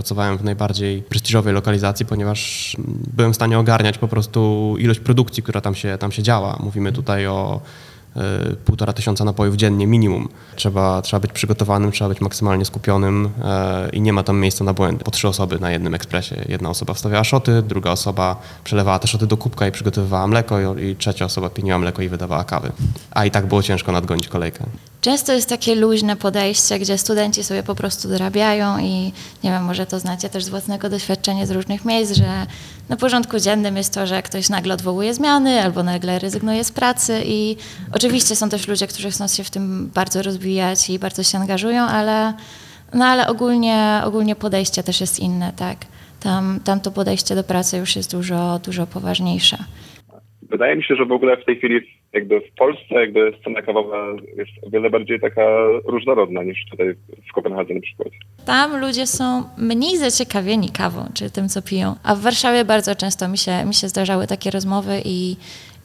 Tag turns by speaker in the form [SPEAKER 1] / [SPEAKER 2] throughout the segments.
[SPEAKER 1] pracowałem w najbardziej prestiżowej lokalizacji, ponieważ byłem w stanie ogarniać po prostu ilość produkcji, która tam się, tam się działa. Mówimy tutaj o półtora tysiąca napojów dziennie minimum. Trzeba, trzeba być przygotowanym, trzeba być maksymalnie skupionym y, i nie ma tam miejsca na błędy. Po trzy osoby na jednym ekspresie. Jedna osoba wstawiała szoty, druga osoba przelewała te szoty do kubka i przygotowywała mleko i, i trzecia osoba pieniła mleko i wydawała kawy. A i tak było ciężko nadgonić kolejkę.
[SPEAKER 2] Często jest takie luźne podejście, gdzie studenci sobie po prostu dorabiają i nie wiem, może to znacie też z własnego doświadczenia z różnych miejsc, że na porządku dziennym jest to, że ktoś nagle odwołuje zmiany albo nagle rezygnuje z pracy i oczywiście są też ludzie, którzy chcą się w tym bardzo rozwijać i bardzo się angażują, ale, no ale ogólnie, ogólnie podejście też jest inne, tak. Tam, tam to podejście do pracy już jest dużo, dużo poważniejsze.
[SPEAKER 3] Wydaje mi się, że w ogóle w tej chwili jakby w Polsce jakby scena kawowa jest o wiele bardziej taka różnorodna niż tutaj w Kopenhadze na przykład.
[SPEAKER 2] Tam ludzie są mniej zaciekawieni kawą, czy tym, co piją. A w Warszawie bardzo często mi się, mi się zdarzały takie rozmowy i,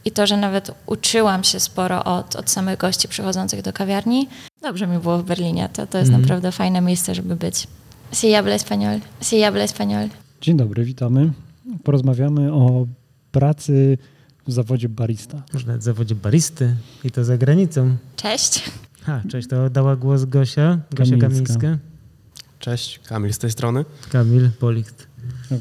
[SPEAKER 2] i to, że nawet uczyłam się sporo od, od samych gości przychodzących do kawiarni. Dobrze mi było w Berlinie. To, to jest
[SPEAKER 4] Mhm.
[SPEAKER 2] naprawdę fajne miejsce, żeby być. Si habla español. Si habla español.
[SPEAKER 4] Dzień dobry, witamy. Porozmawiamy o pracy w zawodzie barista.
[SPEAKER 5] Może nawet w zawodzie baristy i to za granicą.
[SPEAKER 2] Cześć.
[SPEAKER 5] Ha, cześć, to dała głos Gosia, Gosia
[SPEAKER 4] Kamińska.
[SPEAKER 5] Kamińska,
[SPEAKER 1] Cześć, Kamil z tej strony.
[SPEAKER 5] Kamil Policht.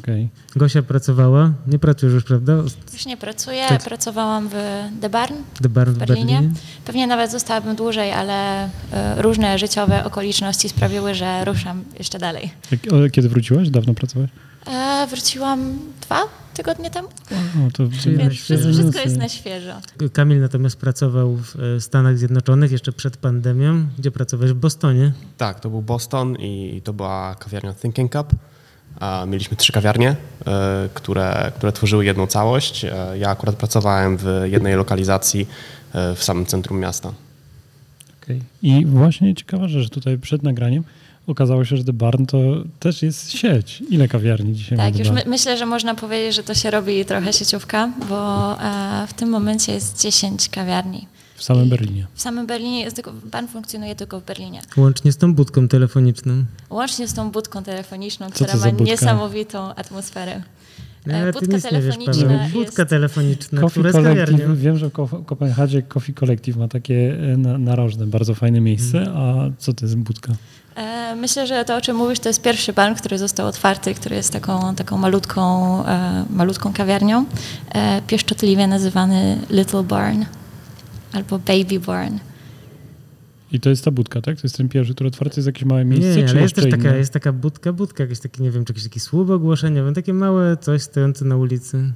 [SPEAKER 4] Okej.
[SPEAKER 5] Gosia pracowała, nie pracujesz już, prawda?
[SPEAKER 2] Już nie pracuję.
[SPEAKER 5] Tak.
[SPEAKER 2] Pracowałam w The Barn
[SPEAKER 5] The Bar
[SPEAKER 2] w
[SPEAKER 5] w
[SPEAKER 2] Berlinie.
[SPEAKER 5] Berlinie.
[SPEAKER 2] Pewnie nawet zostałabym dłużej, ale e, różne życiowe okoliczności sprawiły, że ruszam jeszcze dalej.
[SPEAKER 4] Kiedy wróciłaś? Dawno pracowałeś?
[SPEAKER 2] E, wróciłam dwa tygodnie temu,
[SPEAKER 4] O, to
[SPEAKER 2] więc
[SPEAKER 5] świeżo.
[SPEAKER 2] wszystko jest na świeżo.
[SPEAKER 5] Kamil natomiast pracował w e, Stanach Zjednoczonych jeszcze przed pandemią. Gdzie pracowałeś? W Bostonie.
[SPEAKER 1] Tak, to był Boston i to była kawiarnia Thinking Cup. A mieliśmy trzy kawiarnie, e, które, które tworzyły jedną całość. E, Ja akurat pracowałem w jednej lokalizacji w samym centrum miasta.
[SPEAKER 4] Okej. I właśnie ciekawa rzecz, tutaj przed nagraniem okazało się, że The Barn to też jest sieć. Ile kawiarni dzisiaj
[SPEAKER 2] Tak, już my, myślę, że można powiedzieć, że to się robi trochę sieciówka, bo e, w tym momencie jest 10 kawiarni.
[SPEAKER 4] W samym Berlinie.
[SPEAKER 2] W samym Berlinie jest tylko, ban funkcjonuje tylko w Berlinie.
[SPEAKER 5] Łącznie z tą budką telefoniczną.
[SPEAKER 2] Łącznie z tą budką telefoniczną,
[SPEAKER 4] Co
[SPEAKER 2] która ma
[SPEAKER 4] budka?
[SPEAKER 2] niesamowitą atmosferę.
[SPEAKER 5] No,
[SPEAKER 2] E,
[SPEAKER 5] ale ty
[SPEAKER 2] budka
[SPEAKER 5] nic nie wiesz,
[SPEAKER 2] telefoniczna
[SPEAKER 5] Paweł.
[SPEAKER 2] jest-
[SPEAKER 5] Budka telefoniczna,
[SPEAKER 4] Coffee Collective, wiem, że w Ko- Kopenhadzie Coffee Collective ma takie e, na, narożne, bardzo fajne miejsce,
[SPEAKER 5] Mhm.
[SPEAKER 4] a co to jest budka?
[SPEAKER 2] E, Myślę, że to, o czym mówisz, to jest pierwszy bar, który został otwarty, który jest taką, taką malutką, e, malutką kawiarnią, e, pieszczotliwie nazywany Little Barn albo Baby Barn.
[SPEAKER 4] I to jest ta budka, tak? To jest ten pierwszy, który otwarty jest jakieś małe miejsce,
[SPEAKER 5] Nie,
[SPEAKER 4] czy
[SPEAKER 5] ale jest też taka, jest taka budka, budka, jakieś takie, nie wiem, czy jakiś taki słup ogłoszeniowy, takie małe coś stojące na ulicy.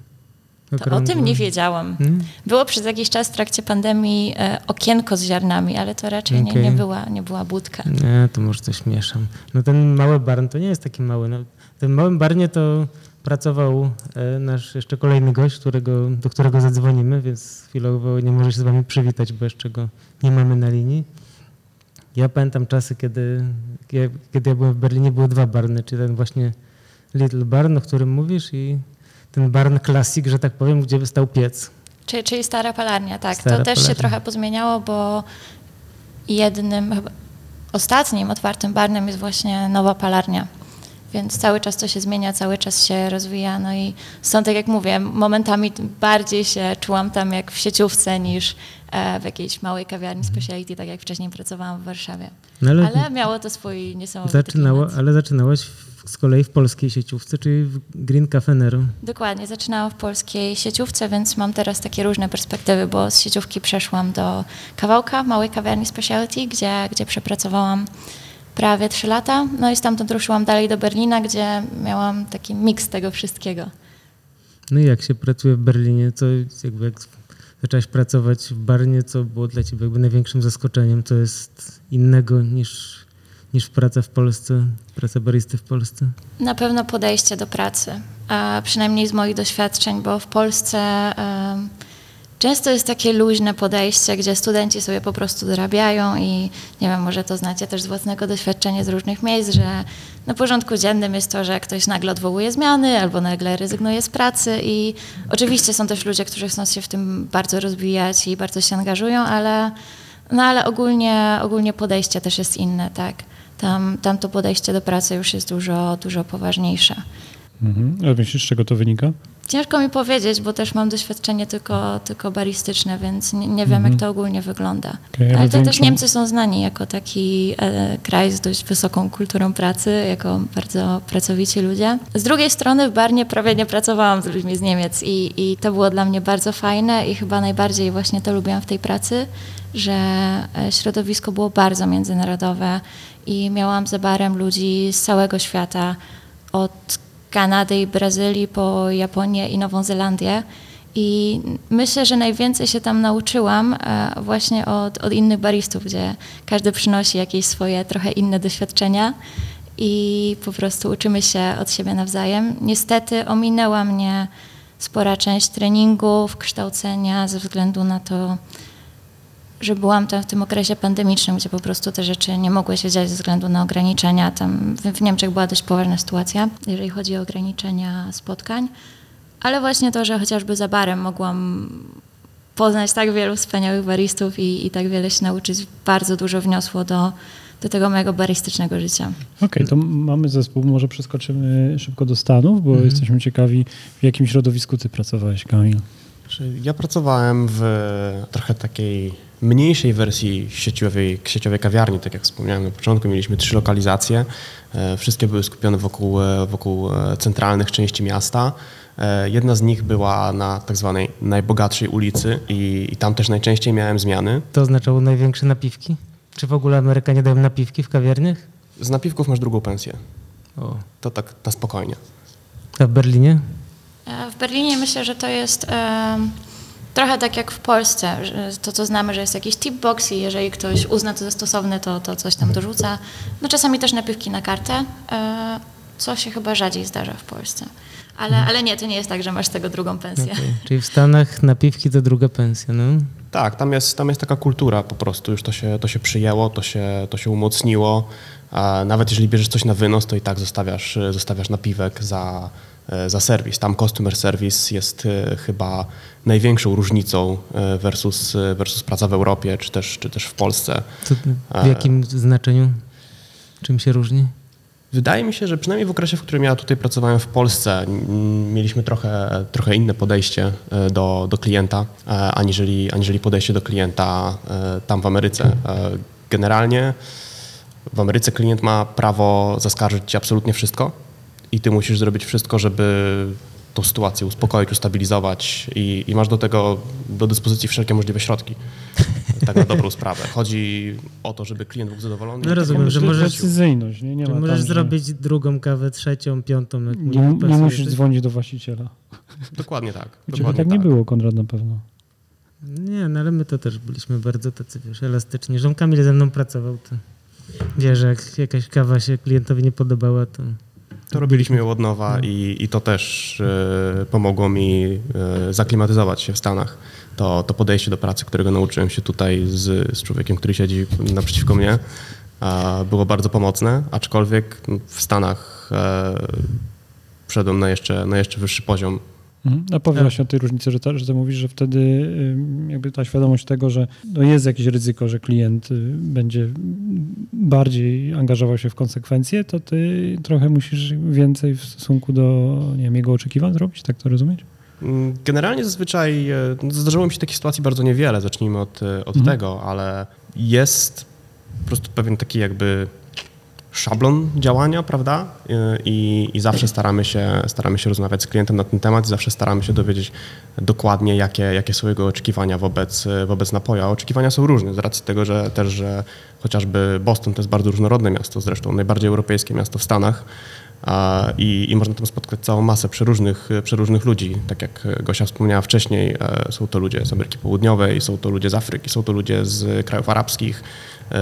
[SPEAKER 2] To o tym nie wiedziałam.
[SPEAKER 5] Hmm?
[SPEAKER 2] Było przez jakiś czas w trakcie pandemii e, okienko z ziarnami, ale to raczej nie,
[SPEAKER 5] Okej.
[SPEAKER 2] nie, była, nie była budka.
[SPEAKER 5] Nie, to może coś mieszam. No ten mały barn to nie jest taki mały. No, w tym małym barnie to pracował e, nasz jeszcze kolejny gość, którego, do którego zadzwonimy, więc chwilowo nie może się z wami przywitać, bo jeszcze go nie mamy na linii. Ja pamiętam czasy, kiedy ja, kiedy ja byłem w Berlinie, były dwa barny, czyli ten właśnie Little Barn, o którym mówisz i ten barn Classic, że tak powiem, gdzie stał piec.
[SPEAKER 2] Czyli, czyli stara palarnia, tak.
[SPEAKER 5] Stara
[SPEAKER 2] to też się
[SPEAKER 5] palarnia.
[SPEAKER 2] trochę pozmieniało, bo jednym, chyba ostatnim otwartym barnem jest właśnie nowa palarnia. Więc cały czas to się zmienia, cały czas się rozwija. No i stąd, tak jak mówię, momentami bardziej się czułam tam jak w sieciówce niż e, w jakiejś małej kawiarni speciality, tak jak wcześniej pracowałam w Warszawie.
[SPEAKER 5] No ale,
[SPEAKER 2] Ale miało to swój niesamowity
[SPEAKER 5] zaczynało,
[SPEAKER 2] klimat.
[SPEAKER 5] ale zaczynałaś w, z kolei w polskiej sieciówce, czyli w Green Cafe Nero.
[SPEAKER 2] Dokładnie, zaczynałam w polskiej sieciówce, więc mam teraz takie różne perspektywy, bo z sieciówki przeszłam do kawałka, małej kawiarni speciality, gdzie, gdzie przepracowałam prawie trzy lata. No i stamtąd ruszyłam dalej do Berlina, gdzie miałam taki miks tego wszystkiego.
[SPEAKER 5] No i jak się pracuje w Berlinie, co jakby jak zaczęłaś pracować w Barnie, co było dla ciebie jakby największym zaskoczeniem, co jest innego niż, niż praca w Polsce, praca baristy w Polsce?
[SPEAKER 2] Na pewno podejście do pracy, a przynajmniej z moich doświadczeń, bo w Polsce często jest takie luźne podejście, gdzie studenci sobie po prostu dorabiają i nie wiem, może to znacie też z własnego doświadczenia z różnych miejsc, że na porządku dziennym jest to, że ktoś nagle odwołuje zmiany albo nagle rezygnuje z pracy i oczywiście są też ludzie, którzy chcą się w tym bardzo rozwijać i bardzo się angażują, ale, no ale ogólnie, ogólnie podejście też jest inne, tak. Tam, tam to podejście do pracy już jest dużo, dużo poważniejsze.
[SPEAKER 4] Mhm. A myślisz, z czego to wynika?
[SPEAKER 2] Ciężko mi powiedzieć, bo też mam doświadczenie tylko, tylko baristyczne, więc nie, nie wiem, jak to ogólnie wygląda.
[SPEAKER 4] Okej, ale
[SPEAKER 2] to też Niemcy są znani jako taki e, kraj z dość wysoką kulturą pracy, jako bardzo pracowici ludzie. Z drugiej strony w Barnie prawie nie pracowałam z ludźmi z Niemiec i, i to było dla mnie bardzo fajne i chyba najbardziej właśnie to lubiłam w tej pracy, że e, środowisko było bardzo międzynarodowe i miałam za barem ludzi z całego świata, od Kanady i Brazylii po Japonię i Nową Zelandię. I myślę, że najwięcej się tam nauczyłam e, właśnie od, od innych baristów, gdzie każdy przynosi jakieś swoje trochę inne doświadczenia i po prostu uczymy się od siebie nawzajem. Niestety ominęła mnie spora część treningów, kształcenia ze względu na to, że byłam tam w tym okresie pandemicznym, gdzie po prostu te rzeczy nie mogły się dziać ze względu na ograniczenia. Tam w, Niemczech była dość poważna sytuacja, jeżeli chodzi o ograniczenia spotkań. Ale właśnie to, że chociażby za barem mogłam poznać tak wielu wspaniałych baristów i, i tak wiele się nauczyć, bardzo dużo wniosło do, do tego mojego baristycznego życia.
[SPEAKER 4] Okej, to mamy zespół, może przeskoczymy szybko do Stanów, bo jesteśmy ciekawi, w jakim środowisku ty pracowałeś, Kamil.
[SPEAKER 1] Znaczy, Ja pracowałem w trochę takiej mniejszej wersji sieciowej, sieciowej kawiarni, tak jak wspomniałem na początku. Mieliśmy trzy lokalizacje. E, Wszystkie były skupione wokół, e, wokół e, centralnych części miasta. Jedna z nich była na tak zwanej najbogatszej ulicy i, i tam też najczęściej miałem zmiany.
[SPEAKER 5] To oznaczało największe napiwki? Czy w ogóle Amerykanie dają napiwki w kawiarniach?
[SPEAKER 1] Z napiwków masz drugą pensję.
[SPEAKER 5] O.
[SPEAKER 1] To tak na spokojnie.
[SPEAKER 5] A w Berlinie?
[SPEAKER 2] W Berlinie myślę, że to jest trochę tak jak w Polsce, to co znamy, że jest jakiś tip box i jeżeli ktoś uzna to za stosowne, to, to coś tam dorzuca. No czasami też napiwki na kartę, e, co się chyba rzadziej zdarza w Polsce. Ale, ale nie, to nie jest tak, że masz z tego drugą pensję.
[SPEAKER 5] Okej. Czyli w Stanach napiwki to druga pensja, no?
[SPEAKER 1] Tak, tam jest, tam jest taka kultura po prostu, już to się, to się przyjęło, to się, to się umocniło. A nawet jeżeli bierzesz coś na wynos, to i tak zostawiasz, zostawiasz napiwek za, za serwis. Tam customer service jest e, chyba największą różnicą e, versus, versus praca w Europie, czy też, czy też w Polsce.
[SPEAKER 5] To w jakim znaczeniu? Czym się różni?
[SPEAKER 1] Wydaje mi się, że przynajmniej w okresie, w którym ja tutaj pracowałem w Polsce, mieliśmy trochę, trochę inne podejście e, do, do klienta, e, aniżeli, aniżeli podejście do klienta e, tam w Ameryce. E, Generalnie w Ameryce klient ma prawo zaskarżyć absolutnie wszystko i ty musisz zrobić wszystko, żeby tą sytuację uspokoić, ustabilizować i, i masz do tego do dyspozycji wszelkie możliwe środki. Tak na dobrą sprawę. Chodzi o to, żeby klient był zadowolony.
[SPEAKER 5] No
[SPEAKER 1] i
[SPEAKER 5] rozumiem, że możesz-
[SPEAKER 4] Precyzyjność, nie? nie ma
[SPEAKER 5] możesz
[SPEAKER 4] tam, że
[SPEAKER 5] zrobić drugą kawę, trzecią, piątą? jak
[SPEAKER 4] Nie, nie
[SPEAKER 5] pasuje,
[SPEAKER 4] musisz
[SPEAKER 5] tak?
[SPEAKER 4] dzwonić do właściciela.
[SPEAKER 1] Dokładnie tak. Dokładnie
[SPEAKER 4] tak nie było, Konrad, na pewno.
[SPEAKER 5] Nie, no ale my to też byliśmy bardzo tacy, wiesz, elastyczni. Że Kamil ze mną pracował, to wie, że jak jakaś kawa się klientowi nie podobała, to
[SPEAKER 1] To robiliśmy ją od nowa i, i to też e, pomogło mi e, zaklimatyzować się w Stanach. To, to podejście do pracy, którego nauczyłem się tutaj z, z człowiekiem, który siedzi naprzeciwko mnie, a, było bardzo pomocne, aczkolwiek w Stanach e, wszedłem na jeszcze, na jeszcze wyższy poziom.
[SPEAKER 4] Mhm. A powiedz
[SPEAKER 5] Tak.
[SPEAKER 4] właśnie o tej różnicy, że, ta, że ty mówisz, że wtedy jakby ta świadomość tego, że no jest jakieś ryzyko, że klient y, będzie bardziej angażował się w konsekwencje, to ty trochę musisz więcej w stosunku do nie wiem, jego oczekiwań zrobić, tak to rozumieć?
[SPEAKER 1] Mm, Generalnie zazwyczaj e, no, zdarzyło mi się takich sytuacji bardzo niewiele, zacznijmy od, e, od
[SPEAKER 4] Mhm.
[SPEAKER 1] tego, ale jest po prostu pewien taki jakby szablon działania, prawda? E, I, I zawsze staramy się, staramy się rozmawiać z klientem na ten temat i zawsze staramy się dowiedzieć dokładnie, jakie, jakie są jego oczekiwania wobec, wobec napoju. A oczekiwania są różne, z racji tego, że też, że chociażby Boston to jest bardzo różnorodne miasto, zresztą najbardziej europejskie miasto w Stanach, i, I można tam spotkać całą masę przeróżnych, przeróżnych ludzi. Tak jak Gosia wspomniała wcześniej, e, są to ludzie z Ameryki Południowej, są to ludzie z Afryki, są to ludzie z krajów arabskich, e,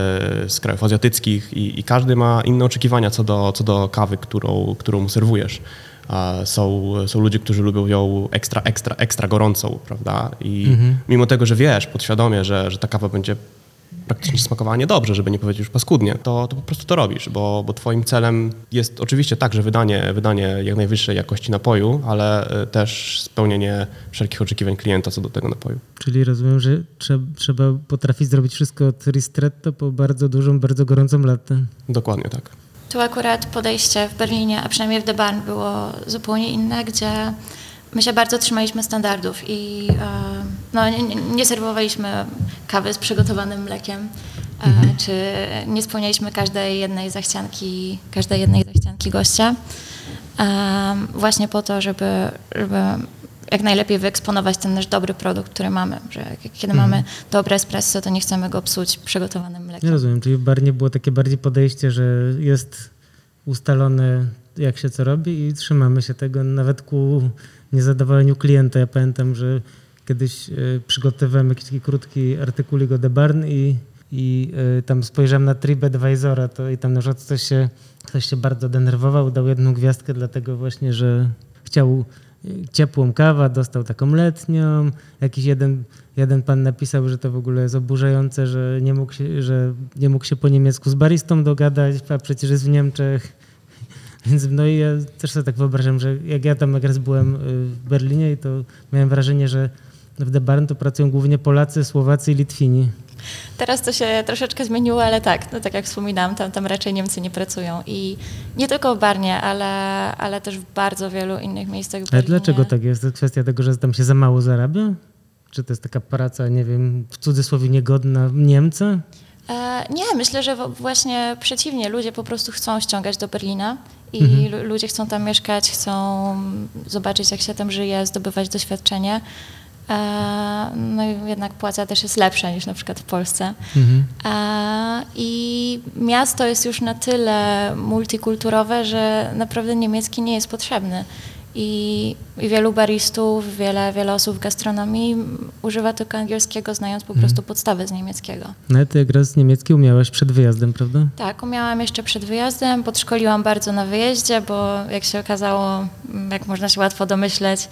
[SPEAKER 1] z krajów azjatyckich i, i każdy ma inne oczekiwania co do, co do kawy, którą, którą mu serwujesz. Są, są ludzie, którzy lubią ją ekstra, ekstra, ekstra gorącą, prawda? I mimo tego, że wiesz podświadomie, że, że ta kawa będzie praktycznie smakowała niedobrze, żeby nie powiedzieć już paskudnie, to, to po prostu to robisz, bo, bo twoim celem jest oczywiście także wydanie, wydanie jak najwyższej jakości napoju, ale e, też spełnienie wszelkich oczekiwań klienta co do tego napoju.
[SPEAKER 5] Czyli rozumiem, że trzeba, trzeba potrafić zrobić wszystko od ristretto po bardzo dużą, bardzo gorącą latę.
[SPEAKER 1] Dokładnie tak.
[SPEAKER 2] Tu akurat podejście w Berlinie, a przynajmniej w The Barn było zupełnie inne, gdzie my się bardzo trzymaliśmy standardów i e, no, nie, nie serwowaliśmy kawy z przygotowanym mlekiem, e, czy nie spełnialiśmy każdej jednej zachcianki, każdej jednej zachcianki gościa. Właśnie po to, żeby, żeby jak najlepiej wyeksponować ten nasz dobry produkt, który mamy. Że kiedy mamy dobre espresso, to nie chcemy go psuć przygotowanym mlekiem.
[SPEAKER 5] Nie rozumiem, czyli w Barnie było takie bardziej podejście, że jest ustalone jak się co robi i trzymamy się tego nawet ku niezadowoleniu klienta. Ja pamiętam, że kiedyś y, przygotowywałem jakiś taki krótki artykulik o The Barn i, i y, tam spojrzałem na TripAdvisora to i tam na przykład ktoś się, ktoś się bardzo denerwował, dał jedną gwiazdkę dlatego właśnie, że chciał y, ciepłą kawę, dostał taką letnią. Jakiś jeden, jeden pan napisał, że to w ogóle jest oburzające, że nie mógł się, że nie mógł się po niemiecku z baristą dogadać, a przecież jest w Niemczech. Więc no i ja też sobie tak wyobrażam, że jak ja tam jak raz byłem w Berlinie to miałem wrażenie, że w The Barn to pracują głównie Polacy, Słowacy i Litwini.
[SPEAKER 2] Teraz to się troszeczkę zmieniło, ale tak, no tak jak wspominałam, tam, tam raczej Niemcy nie pracują. I nie tylko w Barnie, ale, ale też w bardzo wielu innych miejscach w
[SPEAKER 5] Ale dlaczego tak jest? To kwestia tego, że tam się za mało zarabia? Czy to jest taka praca, nie wiem, w cudzysłowie niegodna Niemca?
[SPEAKER 2] E, nie, myślę, że właśnie przeciwnie. Ludzie po prostu chcą ściągać do Berlina i lu- ludzie chcą tam mieszkać, chcą zobaczyć, jak się tam żyje, zdobywać doświadczenie. E, no i jednak płaca też jest lepsza niż na przykład w Polsce. E, I miasto jest już na tyle multikulturowe, że naprawdę niemiecki nie jest potrzebny. I, i wielu baristów, wiele, wiele osób w gastronomii używa tylko angielskiego, znając po prostu podstawy z niemieckiego.
[SPEAKER 5] No ty jak raz niemiecki umiałaś przed wyjazdem, prawda?
[SPEAKER 2] Tak, umiałam jeszcze przed wyjazdem, podszkoliłam bardzo na wyjeździe, bo jak się okazało, jak można się łatwo domyśleć,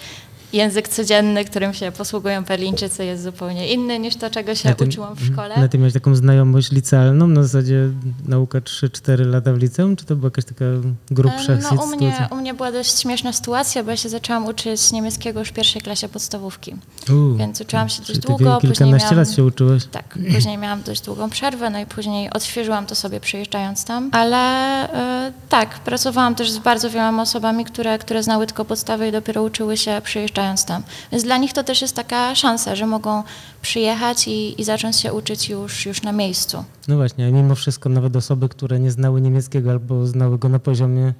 [SPEAKER 2] język codzienny, którym się posługują Berlińczycy jest zupełnie inny niż to, czego się
[SPEAKER 5] tym-
[SPEAKER 2] uczyłam w
[SPEAKER 5] mhm.
[SPEAKER 2] szkole.
[SPEAKER 5] Na tym miałeś taką znajomość licealną, na zasadzie nauka 3-4 lata w liceum, czy to była jakaś taka grubsza
[SPEAKER 2] E, No, u
[SPEAKER 5] sytuacja?
[SPEAKER 2] mnie, u mnie była dość śmieszna sytuacja, bo ja się zaczęłam uczyć niemieckiego już w pierwszej klasie podstawówki.
[SPEAKER 5] U,
[SPEAKER 2] Więc uczyłam się dość długo,
[SPEAKER 5] kilkanaście
[SPEAKER 2] miałam...
[SPEAKER 5] lat się uczyłaś.
[SPEAKER 2] Tak, później miałam dość długą przerwę, no i później odświeżyłam to sobie przyjeżdżając tam. Ale e, tak, pracowałam też z bardzo wieloma osobami, które, które znały tylko podstawy i dopiero uczyły się przyjeżdżając tam. Więc dla nich to też jest taka szansa, że mogą przyjechać i, i zacząć się uczyć już, już na miejscu.
[SPEAKER 5] No właśnie, a mimo wszystko nawet osoby, które nie znały niemieckiego albo znały go na poziomie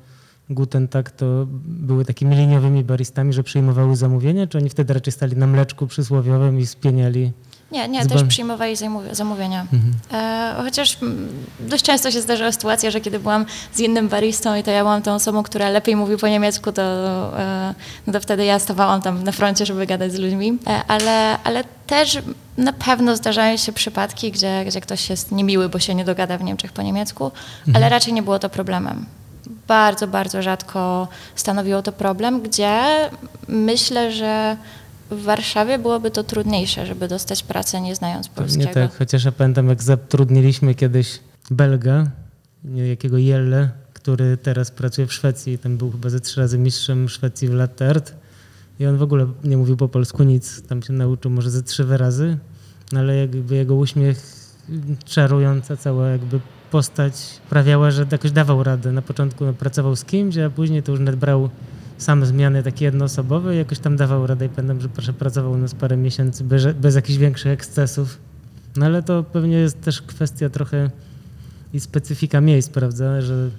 [SPEAKER 5] Guten tak, to były takimi liniowymi baristami, że przyjmowały zamówienia, czy oni wtedy raczej stali na mleczku przysłowiowym i spieniali?
[SPEAKER 2] Nie, nie, też przyjmowali zamówi- zamówienia. E, chociaż mm, dość często się zdarzyła sytuacja, że kiedy byłam z innym baristą i to ja byłam tą osobą, która lepiej mówi po niemiecku, to, e, no to wtedy ja stawałam tam na froncie, żeby gadać z ludźmi. E, ale, ale też na pewno zdarzają się przypadki, gdzie, gdzie ktoś jest niemiły, bo się nie dogada w Niemczech po niemiecku, ale raczej nie było to problemem. Bardzo, bardzo rzadko stanowiło to problem, gdzie myślę, że w Warszawie byłoby to trudniejsze, żeby dostać pracę nie znając polskiego.
[SPEAKER 5] tak, chociaż ja pamiętam, jak zatrudniliśmy kiedyś Belga, jakiego Jelle, który teraz pracuje w Szwecji tam był chyba ze trzy razy mistrzem Szwecji w latte art. I on w ogóle nie mówił po polsku nic, tam się nauczył może ze trzy wyrazy, no ale jakby jego uśmiech czarująca cała jakby postać sprawiała, że jakoś dawał radę. Na początku no, pracował z kimś, a później to już nawet brał sam zmiany takie jednoosobowe i jakoś tam dawał radę i pamiętam, że proszę, pracował u nas parę miesięcy bez, bez jakichś większych ekscesów. No ale to pewnie jest też kwestia trochę i specyfika miejsc, prawda, że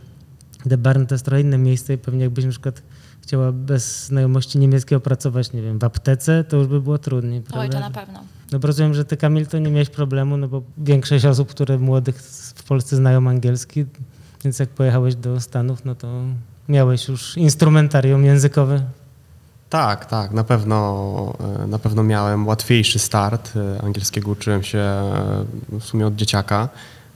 [SPEAKER 5] The Barn to jest trochę inne miejsce i pewnie jakbyś na przykład chciała bez znajomości niemieckiego pracować, nie wiem, w aptece, to już by było trudniej, prawda?
[SPEAKER 2] Oj, to na pewno.
[SPEAKER 5] No rozumiem, że ty Kamil to nie miałeś problemu, no bo większość osób, które młodych w Polsce znają angielski, więc jak pojechałeś do Stanów, no to miałeś już instrumentarium językowe.
[SPEAKER 1] Tak, tak, na pewno, e, na pewno miałem łatwiejszy start. E, Angielskiego uczyłem się e, w sumie od dzieciaka,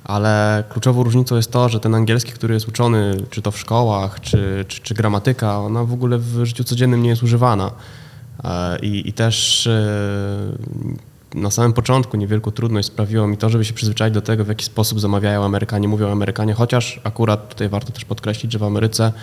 [SPEAKER 1] ale kluczową różnicą jest to, że ten angielski, który jest uczony, czy to w szkołach, czy, czy, czy gramatyka, ona w ogóle w życiu codziennym nie jest używana. I, i też na samym początku niewielką trudność sprawiło mi to, żeby się przyzwyczaić do tego, w jaki sposób zamawiają Amerykanie, mówią Amerykanie, chociaż akurat tutaj warto też podkreślić, że w Ameryce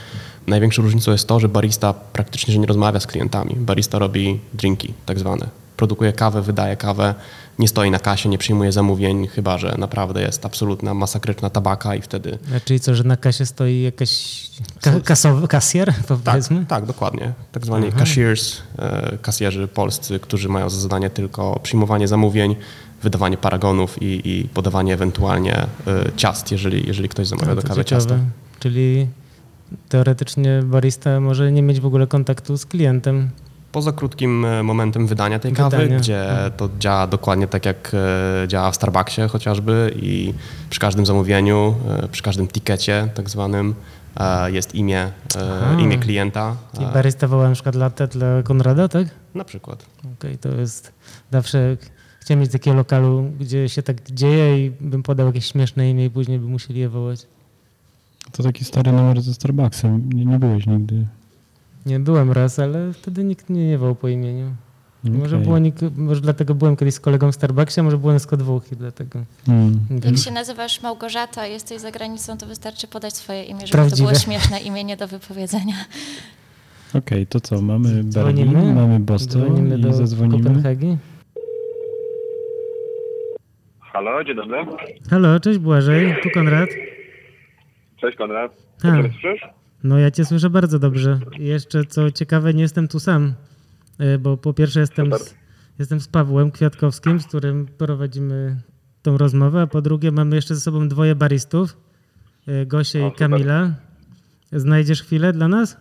[SPEAKER 1] największą różnicą jest to, że barista praktycznie że nie rozmawia z klientami. Barista robi drinki tak zwane. Produkuje kawę, wydaje kawę, nie stoi na kasie, nie przyjmuje zamówień, chyba że naprawdę jest absolutna masakryczna tabaka i wtedy
[SPEAKER 5] A czyli co, że na kasie stoi jakaś ka- kasowy, kasjer, powiedzmy?
[SPEAKER 1] Tak, tak, dokładnie. Tak zwani cashiers, e, kasjerzy polscy, którzy mają za zadanie tylko przyjmowanie zamówień, wydawanie paragonów i, i podawanie ewentualnie e, ciast, jeżeli, jeżeli ktoś zamawia do kawy ciasto.
[SPEAKER 5] Czyli teoretycznie barista może nie mieć w ogóle kontaktu z klientem.
[SPEAKER 1] Poza krótkim e, momentem wydania tej kawy,
[SPEAKER 5] Wydania.
[SPEAKER 1] gdzie to działa dokładnie tak, jak e, działa w Starbucksie chociażby i przy każdym zamówieniu, e, przy każdym tikecie tak zwanym jest imię,
[SPEAKER 5] Aha.
[SPEAKER 1] imię klienta.
[SPEAKER 5] I barista woła na przykład latte dla Konrada, tak?
[SPEAKER 1] Na przykład.
[SPEAKER 5] Okej, to jest zawsze chciałem mieć takiego lokalu, gdzie się tak dzieje i bym podał jakieś śmieszne imię i później by musieli je wołać.
[SPEAKER 4] To taki stary numer ze Starbucksem. Nie, nie byłeś nigdy.
[SPEAKER 5] Nie byłem raz, ale wtedy nikt mnie nie wołał po imieniu. Może,
[SPEAKER 4] Okej.
[SPEAKER 5] było może dlatego byłem kiedyś z kolegą w Starbucksie, a może było nas tylko dwóch i dlatego.
[SPEAKER 4] Mm.
[SPEAKER 2] Jak się nazywasz Małgorzata, jesteś za granicą, to wystarczy podać swoje imię, żeby
[SPEAKER 5] Prawdziwe.
[SPEAKER 2] to było śmieszne imię nie do wypowiedzenia.
[SPEAKER 4] Okej, to co? Mamy Berlin,
[SPEAKER 5] Dzwonimy?
[SPEAKER 4] mamy Boston
[SPEAKER 5] Dzwonimy
[SPEAKER 4] i
[SPEAKER 5] do
[SPEAKER 4] zadzwonimy.
[SPEAKER 5] Kopenhagi.
[SPEAKER 3] Halo, dzień dobry.
[SPEAKER 5] Halo, cześć Błażej, tu Konrad.
[SPEAKER 3] Cześć Konrad.
[SPEAKER 5] A.
[SPEAKER 3] Dobrze mnie słyszysz?
[SPEAKER 5] No ja cię słyszę bardzo dobrze. I Jeszcze co ciekawe, nie jestem tu sam, y, bo po pierwsze jestem z, jestem z Pawłem Kwiatkowskim, z którym prowadzimy tą rozmowę, a po drugie mamy jeszcze ze sobą dwoje baristów, y, Gosię i. Kamila. Znajdziesz chwilę dla nas?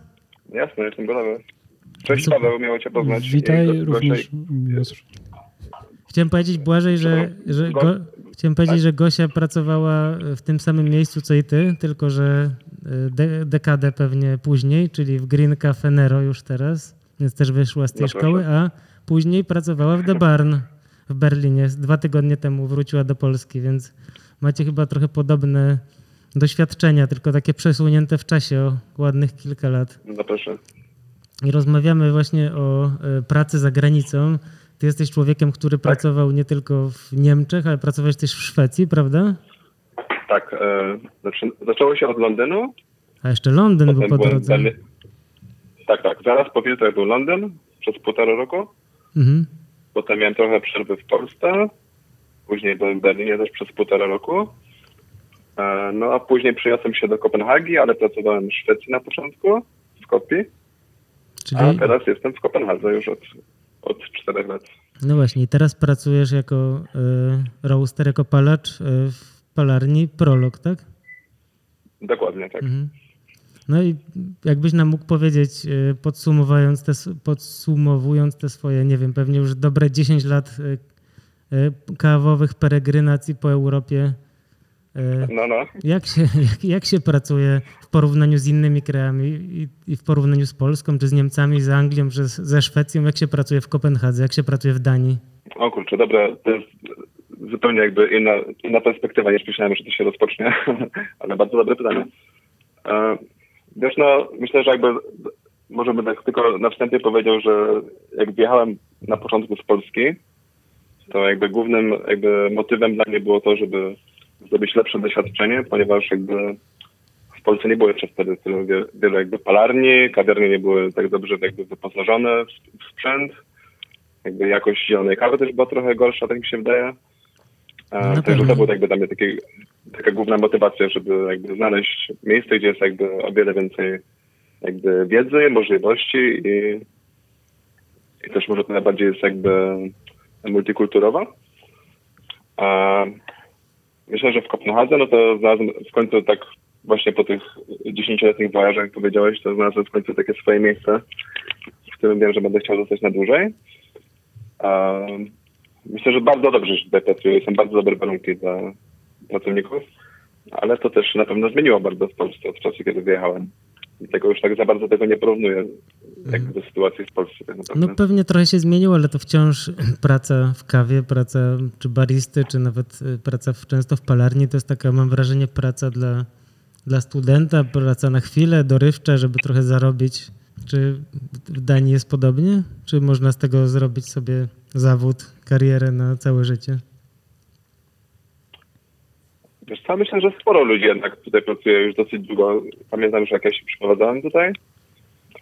[SPEAKER 3] Jasne, jestem gotowy. Cześć. Paweł, miło Cię poznać.
[SPEAKER 4] Witaj również.
[SPEAKER 5] Chciałem powiedzieć Błażej, że, że go, chciałem powiedzieć, że Gosia pracowała w tym samym miejscu co i ty, tylko że de, dekadę pewnie później, czyli w Green Cafe Nero już teraz, więc też wyszła z tej
[SPEAKER 3] No
[SPEAKER 5] szkoły, a później pracowała w The Barn w Berlinie. Dwa tygodnie temu wróciła do Polski, więc macie chyba trochę podobne doświadczenia, tylko takie przesunięte w czasie o ładnych kilka lat.
[SPEAKER 3] No proszę.
[SPEAKER 5] I rozmawiamy właśnie o e, pracy za granicą. Ty jesteś człowiekiem, który pracował nie tylko w Niemczech, ale pracowałeś też w Szwecji, prawda?
[SPEAKER 3] Tak, e, zaczęło się od Londynu.
[SPEAKER 5] A jeszcze Londyn był po drodze.
[SPEAKER 3] Tak, tak. Zaraz po wizycie był Londyn przez półtora roku.
[SPEAKER 5] Mhm.
[SPEAKER 3] Potem miałem trochę przerwy w Polsce. Później byłem w Berlinie też przez półtora roku. E, No a później przyniosłem się do Kopenhagi, ale pracowałem w Szwecji na początku, w Skopie.
[SPEAKER 5] Czyli,
[SPEAKER 3] A teraz jestem w Kopenhadze już od, od czterech lat.
[SPEAKER 5] no właśnie, i teraz pracujesz jako y, roaster, jako palacz y, w palarni Prolog, tak?
[SPEAKER 3] Dokładnie, tak.
[SPEAKER 5] Mhm. No i jakbyś nam mógł powiedzieć, y, podsumowując te, podsumowując te swoje, nie wiem, pewnie już dobre 10 lat y, y, kawowych peregrynacji po Europie,
[SPEAKER 3] No, no.
[SPEAKER 5] Jak się, jak, jak się pracuje w porównaniu z innymi krajami i, i w porównaniu z Polską, czy z Niemcami, z Anglią, czy z, ze Szwecją? Jak się pracuje w Kopenhadze, jak się pracuje w Danii?
[SPEAKER 3] O kurczę, dobra, to jest zupełnie jakby inna, inna perspektywa niż myślałem, że to się rozpocznie, ale bardzo dobre pytanie. E, Wiesz, no, myślę, że jakby może bym tak tylko na wstępie powiedział, że jak wjechałem na początku z Polski, to jakby głównym jakby motywem dla mnie było to, żeby zdobyć lepsze doświadczenie, ponieważ jakby w Polsce nie było jeszcze wtedy tylu wie- wielu jakby palarni, kawiarnie nie były tak dobrze jakby wyposażone w sprzęt jakby jakość zielonej kawy też była trochę gorsza, tak mi się wydaje. E, Także to była jakby dla mnie taka główna motywacja, żeby jakby znaleźć miejsce, gdzie jest jakby o wiele więcej jakby wiedzy, możliwości i, i też może to najbardziej jest jakby multikulturowa. A myślę, że w Kopenhadze, no to znalazłem w końcu tak właśnie po tych dziesięcioletnich wojażach, jak powiedziałeś, to znalazłem w końcu takie swoje miejsce, w którym wiem, że będę chciał zostać na dłużej. Um, myślę, że bardzo dobrze się tutaj pracuję. Są bardzo dobre warunki dla pracowników, ale to też na pewno zmieniło bardzo w Polsce od czasu, kiedy wyjechałem. I tego już tak za bardzo tego nie porównuję jakby do sytuacji w Polsce tak naprawdę.
[SPEAKER 5] No pewnie trochę się zmieniło, ale to wciąż praca w kawie, praca czy baristy, czy nawet y, praca w, często w palarni, to jest taka, mam wrażenie, praca dla, dla studenta, praca na chwilę, dorywcza, żeby trochę zarobić Czy w Danii jest podobnie? Czy można z tego zrobić sobie zawód, karierę na całe życie?
[SPEAKER 3] Wiesz co, myślę, że sporo ludzi jednak tutaj pracuje już dosyć długo. Pamiętam, że jak ja się przyprowadzałem tutaj,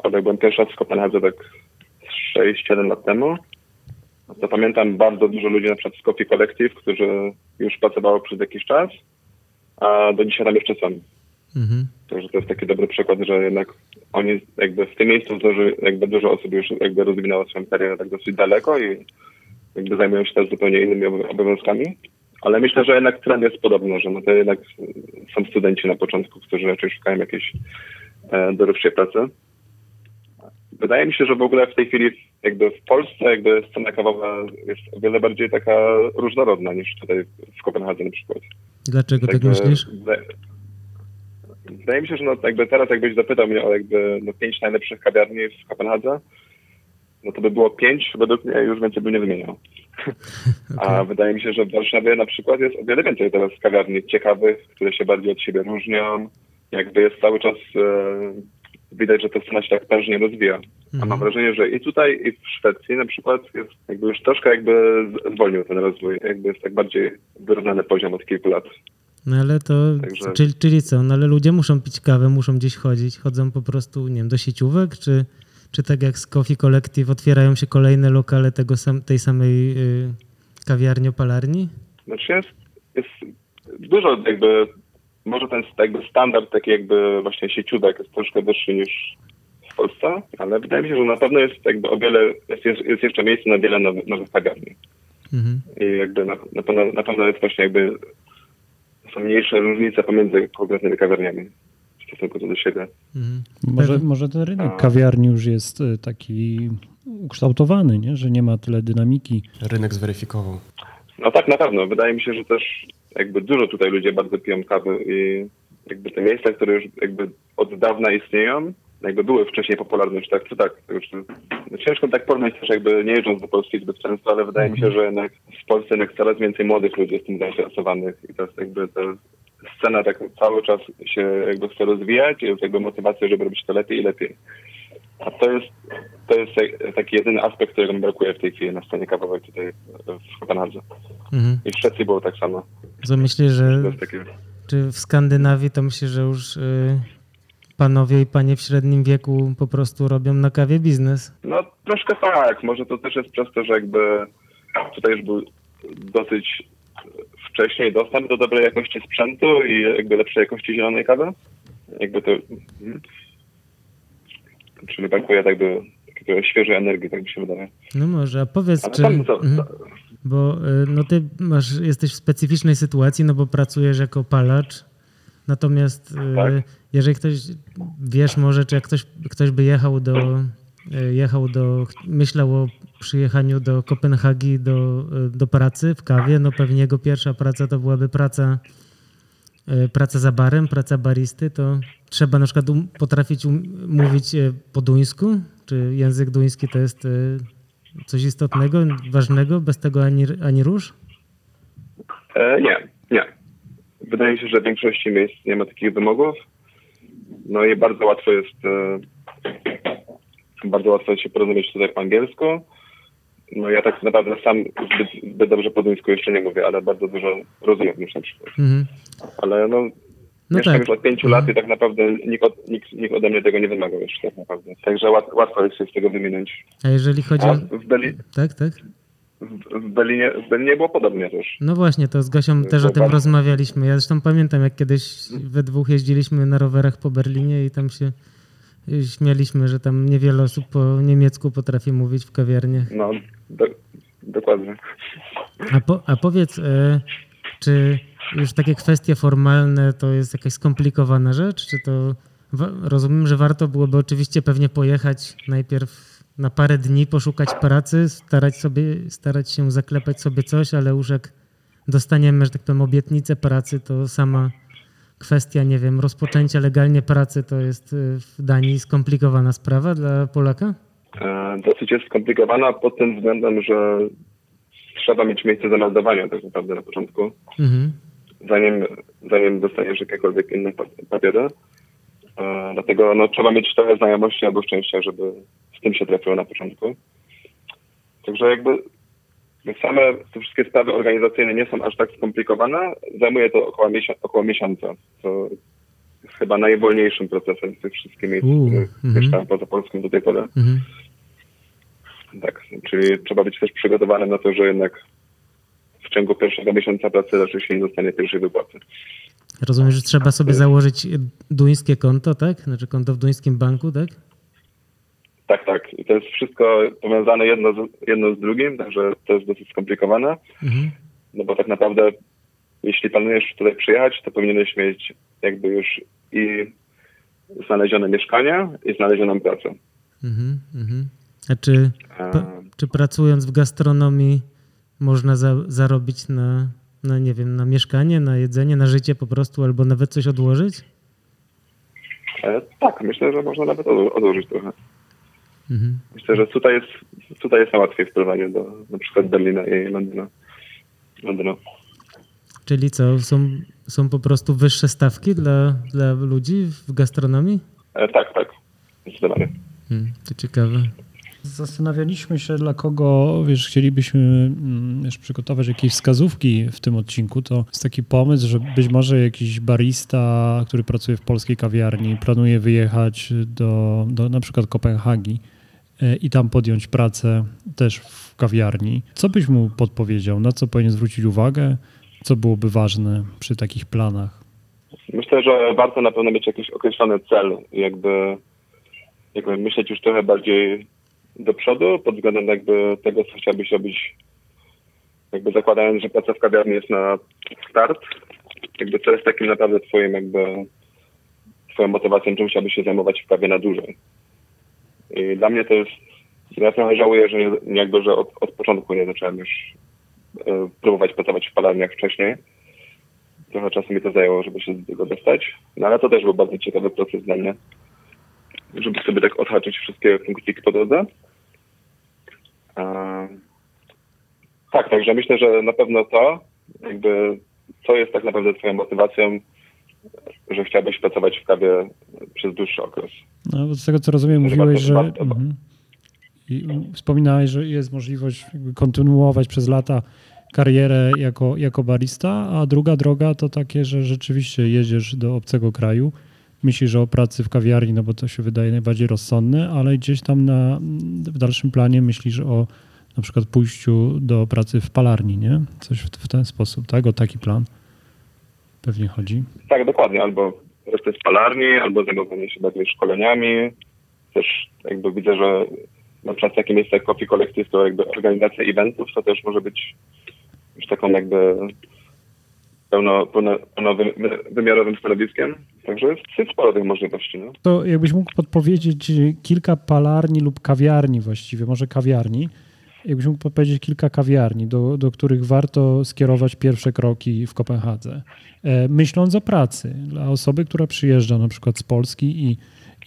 [SPEAKER 3] ale byłem pierwszy raz w Kopenhadze tak 6-7 lat temu, no to pamiętam bardzo dużo ludzi na przykład z Coffee Collective, którzy już pracowało przez jakiś czas, a do dzisiaj tam jeszcze są.
[SPEAKER 5] Mhm.
[SPEAKER 3] Także to jest taki dobry przykład, że jednak oni jakby w tym miejscu zdąży, jakby dużo osób już jakby rozwinęło swoją karierę tak dosyć daleko i jakby zajmują się teraz zupełnie innymi obow- obowiązkami. Ale myślę, że jednak trend jest podobny, że no to jednak są studenci na początku, którzy raczej szukają jakiejś e, dorywczej pracy. Wydaje mi się, że w ogóle w tej chwili jakby w Polsce jakby scena kawowa jest o wiele bardziej taka różnorodna niż tutaj w Kopenhadze na przykład.
[SPEAKER 5] Dlaczego tak
[SPEAKER 3] Jakby
[SPEAKER 5] myślisz?
[SPEAKER 3] Wydaje, mi się, że no, jakby teraz jakbyś zapytał mnie o jakby no, pięć najlepszych kawiarni w Kopenhadze, no to by było pięć, według mnie już więcej bym nie wymieniał. A wydaje mi się, że w Warszawie na przykład jest o wiele więcej teraz kawiarni ciekawych, które się bardziej od siebie różnią. Jakby jest cały czas e, widać, że ta scena się tak prężnie rozwija. A mam wrażenie, że i tutaj, i w Szwecji na przykład jest jakby już troszkę jakby zwolnił ten rozwój. Jakby jest tak bardziej wyrównany poziom od kilku lat.
[SPEAKER 5] No ale to,
[SPEAKER 3] Także-
[SPEAKER 5] czyli, czyli co, no ale ludzie muszą pić kawę, muszą gdzieś chodzić, chodzą po prostu, nie wiem, do sieciówek, czy, czy tak jak z Coffee Collective otwierają się kolejne lokale tego sam, tej samej y, kawiarni, opalarni?
[SPEAKER 3] Znaczy jest, jest dużo jakby, może ten jakby standard taki jakby właśnie sieciówek jest troszkę wyższy niż w Polsce, ale wydaje mi się, że na pewno jest jakby o wiele, jest, jest, jest jeszcze miejsce na wiele nowych, nowych kawiarni.
[SPEAKER 5] Mhm.
[SPEAKER 3] I jakby na, na, pewno, na pewno jest właśnie jakby są mniejsze różnice pomiędzy konkretnymi kawiarniami w stosunku do siebie.
[SPEAKER 5] Mhm.
[SPEAKER 4] Może, może ten rynek kawiarni już jest y, taki ukształtowany, nie? że nie ma tyle dynamiki.
[SPEAKER 1] Rynek zweryfikował.
[SPEAKER 3] No tak, na pewno. Wydaje mi się, że też jakby dużo tutaj ludzie bardzo piją kawy i jakby te miejsca, które już jakby od dawna istnieją, jakby były wcześniej popularne, czy tak, czy tak. Już, no ciężko tak porównać też jakby nie jeżdżąc do Polski zbyt często, ale wydaje mi się, że jednak w Polsce jednak coraz więcej młodych ludzi jest tym zainteresowanych i to jest jakby ta scena tak cały czas się jakby chce rozwijać i jest jakby motywacja, żeby robić to lepiej i lepiej. A to jest, to jest taki jedyny aspekt, którego mi brakuje w tej chwili na scenie kawowej tutaj w Kopenhadze.
[SPEAKER 5] Mhm.
[SPEAKER 3] I w Szwecji było tak samo. To
[SPEAKER 5] że
[SPEAKER 3] jest takie...
[SPEAKER 5] czy w Skandynawii to myślę, że już y, panowie i panie w średnim wieku po prostu robią na kawie biznes?
[SPEAKER 3] No troszkę tak. Może to też jest przez to, że jakby tutaj już był dosyć wcześniej dostęp do dobrej jakości sprzętu i jakby lepszej jakości zielonej kawy. Jakby to... mhm. Czyli brakuje tak jakby takiego świeżej energii, tak mi się wydaje.
[SPEAKER 5] No może, a powiedz,
[SPEAKER 3] Ale
[SPEAKER 5] czy...
[SPEAKER 3] tam to,
[SPEAKER 5] Mhm. Bo y, no ty masz, jesteś w specyficznej sytuacji, no bo pracujesz jako palacz, natomiast y,
[SPEAKER 3] Tak.
[SPEAKER 5] jeżeli ktoś, wiesz może, czy jak ktoś, ktoś by jechał do, y, jechał do, myślał o przyjechaniu do Kopenhagi do, y, do pracy w kawie, no pewnie jego pierwsza praca to byłaby praca, y, praca za barem, praca baristy, to trzeba na przykład um, potrafić um, mówić y, po duńsku, czy język duński to jest y, coś istotnego, ważnego, bez tego ani, ani rusz?
[SPEAKER 3] E, nie, nie. Wydaje mi się, że w większości miejsc nie ma takich wymogów. No i bardzo łatwo jest e, bardzo łatwo się porozumieć tutaj po angielsku. No ja tak naprawdę sam zbyt, zbyt dobrze po duńsku jeszcze nie mówię, ale bardzo dużo rozumiem już na przykład.
[SPEAKER 5] Mhm.
[SPEAKER 3] Ale no,
[SPEAKER 5] No
[SPEAKER 3] mieszkam
[SPEAKER 5] tak.
[SPEAKER 3] już od pięciu lat i tak naprawdę nikt, od, nikt, nikt ode mnie tego nie wymagał już tak naprawdę. Także łat, łatwo jest się z tego wyminąć.
[SPEAKER 5] A jeżeli chodzi
[SPEAKER 3] A
[SPEAKER 5] o...
[SPEAKER 3] w, Berli,
[SPEAKER 5] Tak, tak.
[SPEAKER 3] W, Berlinie, w Berlinie było podobnie też.
[SPEAKER 5] No właśnie, to z Gosią też o tym
[SPEAKER 3] bardzo-
[SPEAKER 5] rozmawialiśmy. Ja zresztą pamiętam, jak kiedyś we dwóch jeździliśmy na rowerach po Berlinie i tam się śmialiśmy, że tam niewiele osób po niemiecku potrafi mówić w kawiarniach.
[SPEAKER 3] No, do, dokładnie.
[SPEAKER 5] A, po, a powiedz, e, czy już takie kwestie formalne to jest jakaś skomplikowana rzecz? Czy to rozumiem, że warto byłoby oczywiście pewnie pojechać najpierw na parę dni, poszukać pracy, starać sobie, starać się zaklepać sobie coś, ale już jak dostaniemy, że tak powiem, obietnicę pracy, to sama kwestia, nie wiem, rozpoczęcia legalnie pracy to jest y, w Danii skomplikowana sprawa dla Polaka?
[SPEAKER 3] E, dosyć jest skomplikowana pod tym względem, że trzeba mieć miejsce zameldowania tak naprawdę na początku,
[SPEAKER 5] Mhm.
[SPEAKER 3] zanim, zanim dostaniesz jakiekolwiek inne pa- papiery. E, dlatego no, trzeba mieć trochę znajomości albo szczęścia, żeby z tym się trafiło na początku. Także jakby jak same te wszystkie sprawy organizacyjne nie są aż tak skomplikowane, zajmuje to około, miesią- około miesiąca, co jest chyba najwolniejszym procesem z tych wszystkich miejsc, których mieszkałem poza Polską do tej pory.
[SPEAKER 5] Mhm.
[SPEAKER 3] Tak, czyli trzeba być też przygotowanym na to, że jednak w ciągu pierwszego miesiąca pracy raczej się nie dostanie pierwszej wypłaty.
[SPEAKER 5] Rozumiem, że trzeba sobie założyć duńskie konto, tak? Znaczy konto w duńskim banku, tak?
[SPEAKER 3] Tak, tak. I to jest wszystko powiązane jedno z, jedno z drugim, także to jest dosyć skomplikowane.
[SPEAKER 5] Mhm.
[SPEAKER 3] No bo tak naprawdę, jeśli planujesz tutaj przyjechać, to powinieneś mieć jakby już i znalezione mieszkanie i znalezioną pracę.
[SPEAKER 5] Mhm. Mhm. A czy, czy pracując w gastronomii można za, zarobić na, na, nie wiem, na mieszkanie, na jedzenie, na życie po prostu, albo nawet coś odłożyć?
[SPEAKER 3] e, tak, myślę, że można nawet odło- odłożyć trochę.
[SPEAKER 5] Mhm.
[SPEAKER 3] Myślę, że tutaj jest, tutaj jest łatwiej w porównaniu do na przykład Berlina i Londynu. Londynu.
[SPEAKER 5] Czyli co, są, są po prostu wyższe stawki dla, dla ludzi w gastronomii?
[SPEAKER 3] E, tak, tak. Zdecydowanie.
[SPEAKER 5] Hmm, to ciekawe.
[SPEAKER 4] Zastanawialiśmy się, dla kogo, wiesz, chcielibyśmy mm, wiesz, przygotować jakieś wskazówki w tym odcinku. To jest taki pomysł, że być może jakiś barista, który pracuje w polskiej kawiarni, planuje wyjechać do, do na przykład Kopenhagi e, i tam podjąć pracę też w kawiarni. Co byś mu podpowiedział? Na co powinien zwrócić uwagę? Co byłoby ważne przy takich planach?
[SPEAKER 3] Myślę, że warto na pewno mieć jakiś określony cel, jakby, jakby myśleć już trochę bardziej do przodu pod względem jakby tego, co chciałbyś robić, jakby zakładając, że praca w kawiarni jest na start, jakby co jest takim naprawdę twoim jakby twoją motywacją, czym chciałbyś się zajmować w kawie na dłużej. I dla mnie to jest, ja trochę żałuję, że nie, jakby, że od, od początku nie zacząłem już e, próbować pracować w palarniach wcześniej trochę czasu mi to zajęło, żeby się do tego dostać. No ale to też był bardzo ciekawy proces dla mnie, żeby sobie tak odhaczyć wszystkie funkcje po drodze. Ehm, tak, także myślę, że na pewno to, jakby, co jest tak naprawdę twoją motywacją, że chciałbyś pracować w kawie przez dłuższy okres.
[SPEAKER 4] No, z tego co rozumiem,
[SPEAKER 3] Chyba
[SPEAKER 4] mówiłeś,
[SPEAKER 3] to
[SPEAKER 4] że.
[SPEAKER 3] warto.
[SPEAKER 4] Mhm. I wspominałeś, że jest możliwość kontynuować przez lata karierę jako, jako barista, a druga droga to takie, że rzeczywiście jedziesz do obcego kraju, myślisz o pracy w kawiarni, no bo to się wydaje najbardziej rozsądne, ale gdzieś tam na, w dalszym planie myślisz o na przykład pójściu do pracy w palarni, nie? Coś w, w ten sposób, tak? O taki plan pewnie chodzi.
[SPEAKER 3] Tak, dokładnie. Albo resztę z palarni, albo zajmowanie się bardziej szkoleniami. Też jakby widzę, że na przykład takie miejsce jak Coffee Collective to jakby organizacja eventów, to też może być już taką jakby pełno, pełno, pełnowymiarowym stanowiskiem. Także jest, sporo tych możliwości. No.
[SPEAKER 4] To jakbyś mógł podpowiedzieć kilka palarni lub kawiarni właściwie, może kawiarni, jakbyś mógł podpowiedzieć kilka kawiarni, do, do których warto skierować pierwsze kroki w Kopenhadze, e, myśląc o pracy dla osoby, która przyjeżdża na przykład z Polski i,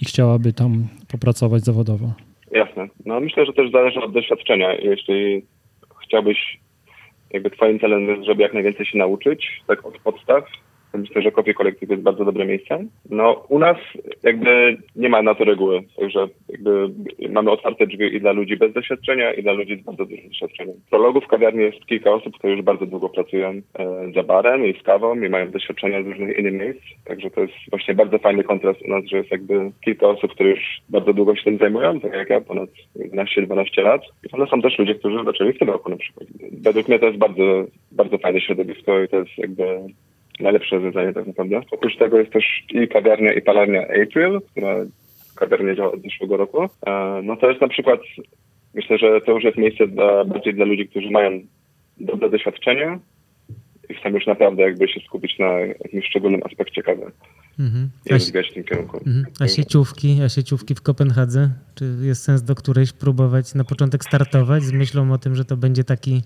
[SPEAKER 4] i chciałaby tam popracować zawodowo.
[SPEAKER 3] Jasne. No myślę, że też zależy od doświadczenia. Jeśli chciałbyś, jakby twoim celem jest, żeby jak najwięcej się nauczyć, tak od podstaw, myślę, że Coffee Collective jest bardzo dobre miejsce. No u nas jakby nie ma na to reguły, także jakby mamy otwarte drzwi i dla ludzi bez doświadczenia i dla ludzi z bardzo dużym doświadczeniem. Prologów w kawiarni jest kilka osób, które już bardzo długo pracują e, za barem i z kawą i mają doświadczenia z różnych innych miejsc, także to jest właśnie bardzo fajny kontrast u nas, że jest jakby kilka osób, które już bardzo długo się tym zajmują, tak jak ja, ponad 11-12 lat, ale są też ludzie, którzy zaczęli w tym roku na przykład. Według mnie to jest bardzo, bardzo fajne środowisko i to jest jakby najlepsze rozwiązanie tak naprawdę. Oprócz tego jest też i kawiarnia, i palarnia April, która kawiarnia działa od zeszłego roku. E, No to jest na przykład, myślę, że to już jest miejsce dla, bardziej dla ludzi, którzy mają dobre doświadczenie i chcą już naprawdę jakby się skupić na jakimś szczególnym aspekcie kawy
[SPEAKER 5] Mhm.
[SPEAKER 3] i
[SPEAKER 5] A,
[SPEAKER 3] rozwijać w tym kierunku.
[SPEAKER 5] mhm. a sieciówki, a sieciówki w Kopenhadze? Czy jest sens do którejś próbować na początek startować z myślą o tym, że to będzie taki,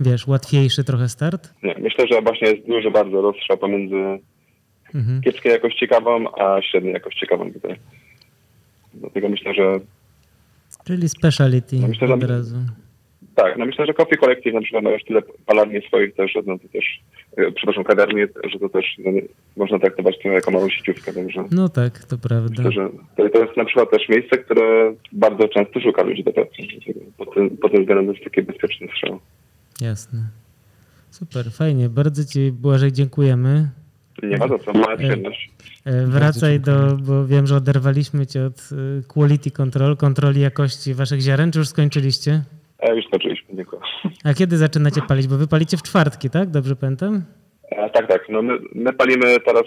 [SPEAKER 5] wiesz, łatwiejszy trochę start?
[SPEAKER 3] Nie, myślę, że właśnie jest duży bardzo rozstrzał pomiędzy
[SPEAKER 5] Mhm.
[SPEAKER 3] kiepskiej jakości kawą, a średniej jakości kawą tutaj. Dlatego myślę, że
[SPEAKER 5] Czyli speciality
[SPEAKER 3] No myślę, że-
[SPEAKER 5] od razu.
[SPEAKER 3] Tak, no myślę, że Coffee Collective na przykład ma już tyle palarni swoich też, no to też e, przepraszam, kawiarni, że to też no, można traktować to jako małą sieciówkę, także
[SPEAKER 5] No tak, to prawda.
[SPEAKER 3] myślę, że to, jest na przykład też miejsce, które bardzo często szuka ludzi do pracy. Pod tym, pod tym względem jest taki bezpieczny strzał.
[SPEAKER 5] Jasne. Super, fajnie. Bardzo Ci, Błażej, dziękujemy.
[SPEAKER 3] Nie ma za co, mała przyjemność.
[SPEAKER 5] E, Wracaj do, bo wiem, że oderwaliśmy Cię od e, quality control, kontroli jakości Waszych ziaren. Czy już skończyliście?
[SPEAKER 3] E, już skończyliśmy, dziękuję.
[SPEAKER 5] A kiedy zaczynacie palić? Bo Wy palicie w czwartki, tak? Dobrze pamiętam?
[SPEAKER 3] E, tak, tak. No my, my palimy teraz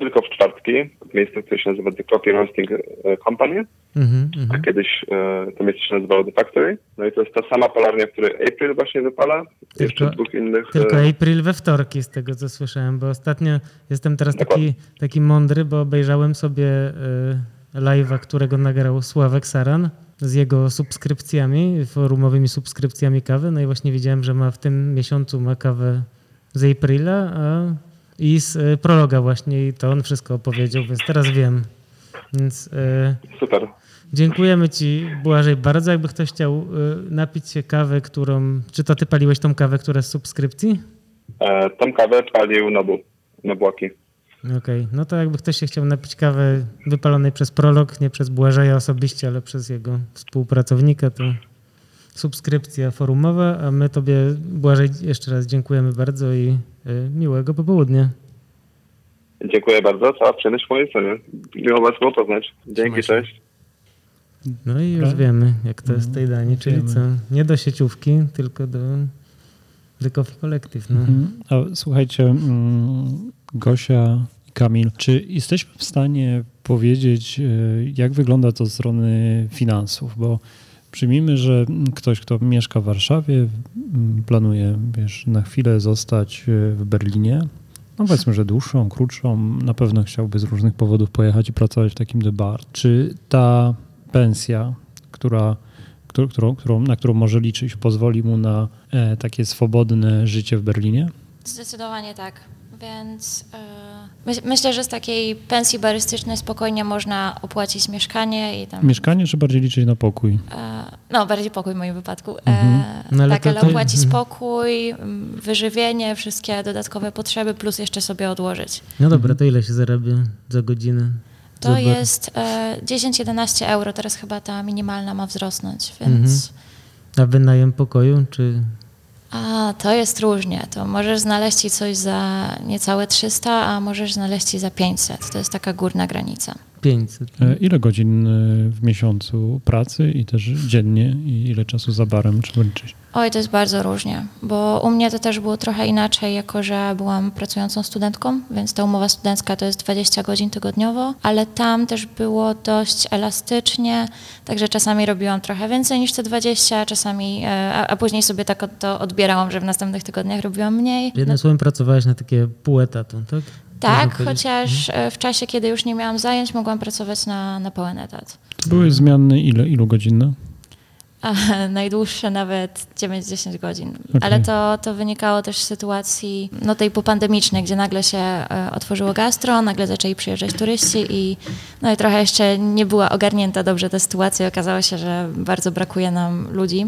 [SPEAKER 3] tylko w czwartki, w miejscu, które się nazywa The Coffee Roasting e, Company,
[SPEAKER 5] Mhm,
[SPEAKER 3] a
[SPEAKER 5] mhm.
[SPEAKER 3] kiedyś e, to miejsce się nazywało The Factory. No i to jest ta sama palarnia, w której April właśnie wypala. Jeszcze
[SPEAKER 5] Tylko-
[SPEAKER 3] dwóch innych.
[SPEAKER 5] Tylko
[SPEAKER 3] e,
[SPEAKER 5] April we wtorki, z tego co słyszałem, bo ostatnio jestem teraz taki,
[SPEAKER 3] Dokładnie.
[SPEAKER 5] taki mądry, bo obejrzałem sobie y, live'a, którego nagrał Sławek Saran z jego subskrypcjami, forumowymi subskrypcjami kawy. No i właśnie widziałem, że ma w tym miesiącu ma kawę z Aprila a, i z y, prologa właśnie i to on wszystko opowiedział, więc teraz wiem. Więc y,
[SPEAKER 3] Super.
[SPEAKER 5] Dziękujemy Ci, Błażej, bardzo. Jakby ktoś chciał y, napić się kawy, którą... Czy to Ty paliłeś tą kawę, która z subskrypcji?
[SPEAKER 3] E, tą kawę palił Nobu, Nobłaki.
[SPEAKER 5] Okej, no to jakby ktoś się chciał napić kawy wypalonej przez prolog, nie przez Błażeja osobiście, ale przez jego współpracownika, to subskrypcja forumowa, a my Tobie, Błażej, jeszcze raz dziękujemy bardzo i y, miłego popołudnia.
[SPEAKER 3] Dziękuję bardzo. Cała przyjemność w mojej stronie. Miło Was było poznać. Dzięki, cześć.
[SPEAKER 5] No i już
[SPEAKER 4] Dobra.
[SPEAKER 5] wiemy, jak to jest w tej
[SPEAKER 4] No,
[SPEAKER 5] dani, czyli
[SPEAKER 4] wiemy.
[SPEAKER 5] co, nie do sieciówki, tylko do The Coffee Collective. No.
[SPEAKER 4] Mhm. A słuchajcie, mm, Gosia i Kamil, czy jesteśmy w stanie powiedzieć, y, jak wygląda to z strony finansów? Bo przyjmijmy, że ktoś, kto mieszka w Warszawie, planuje wiesz, na chwilę zostać y, w Berlinie. No powiedzmy, że dłuższą, krótszą, na pewno chciałby z różnych powodów pojechać i pracować w takim The Bar. Czy ta pensja, która którą, którą, na którą może liczyć, pozwoli mu na e, takie swobodne życie w Berlinie?
[SPEAKER 2] Zdecydowanie tak. Więc myśl, myślę, że z takiej pensji barystycznej spokojnie można opłacić mieszkanie i tam.
[SPEAKER 4] Mieszkanie, czy bardziej liczyć na pokój?
[SPEAKER 2] E, no, bardziej pokój w moim wypadku. E,
[SPEAKER 4] Mhm.
[SPEAKER 5] No, ale
[SPEAKER 2] tak,
[SPEAKER 5] to-
[SPEAKER 2] ale opłacić
[SPEAKER 5] mhm.
[SPEAKER 2] spokój, m, wyżywienie, wszystkie dodatkowe potrzeby, plus jeszcze sobie odłożyć.
[SPEAKER 5] No dobra, to ile się zarabia za godzinę?
[SPEAKER 2] To
[SPEAKER 5] Zobacz.
[SPEAKER 2] jest e, 10-11 euro, teraz chyba ta minimalna ma wzrosnąć, więc.
[SPEAKER 5] A wynajem pokoju, czy...
[SPEAKER 2] A, to jest różnie. To możesz znaleźć ci coś za niecałe 300, a możesz znaleźć ci za 500. To jest taka górna granica.
[SPEAKER 5] 500?
[SPEAKER 4] E, Ile godzin e, w miesiącu pracy i też dziennie i ile czasu za barem trzeba liczyć?
[SPEAKER 2] Oj, to jest bardzo różnie, bo u mnie to też było trochę inaczej, jako że byłam pracującą studentką, więc ta umowa studencka to jest 20 godzin tygodniowo, ale tam też było dość elastycznie, także czasami robiłam trochę więcej niż te 20, czasami, e, a, a później sobie tak od- to odbierałam, że w następnych tygodniach robiłam mniej.
[SPEAKER 5] Jednym słowem pracowałeś na takie pół etatu, tak?
[SPEAKER 2] Tak, chociaż e, w czasie, kiedy już nie miałam zajęć, mogłam pracować na, na pełen etat.
[SPEAKER 4] To były zmiany ile, ilu godzinne?
[SPEAKER 2] Najdłuższe nawet 9-10 godzin.
[SPEAKER 4] Okej.
[SPEAKER 2] Ale to, to wynikało też z sytuacji no, tej popandemicznej, gdzie nagle się e, otworzyło gastro, nagle zaczęli przyjeżdżać turyści i, no i trochę jeszcze nie była ogarnięta dobrze ta sytuacja. Okazało się, że bardzo brakuje nam ludzi,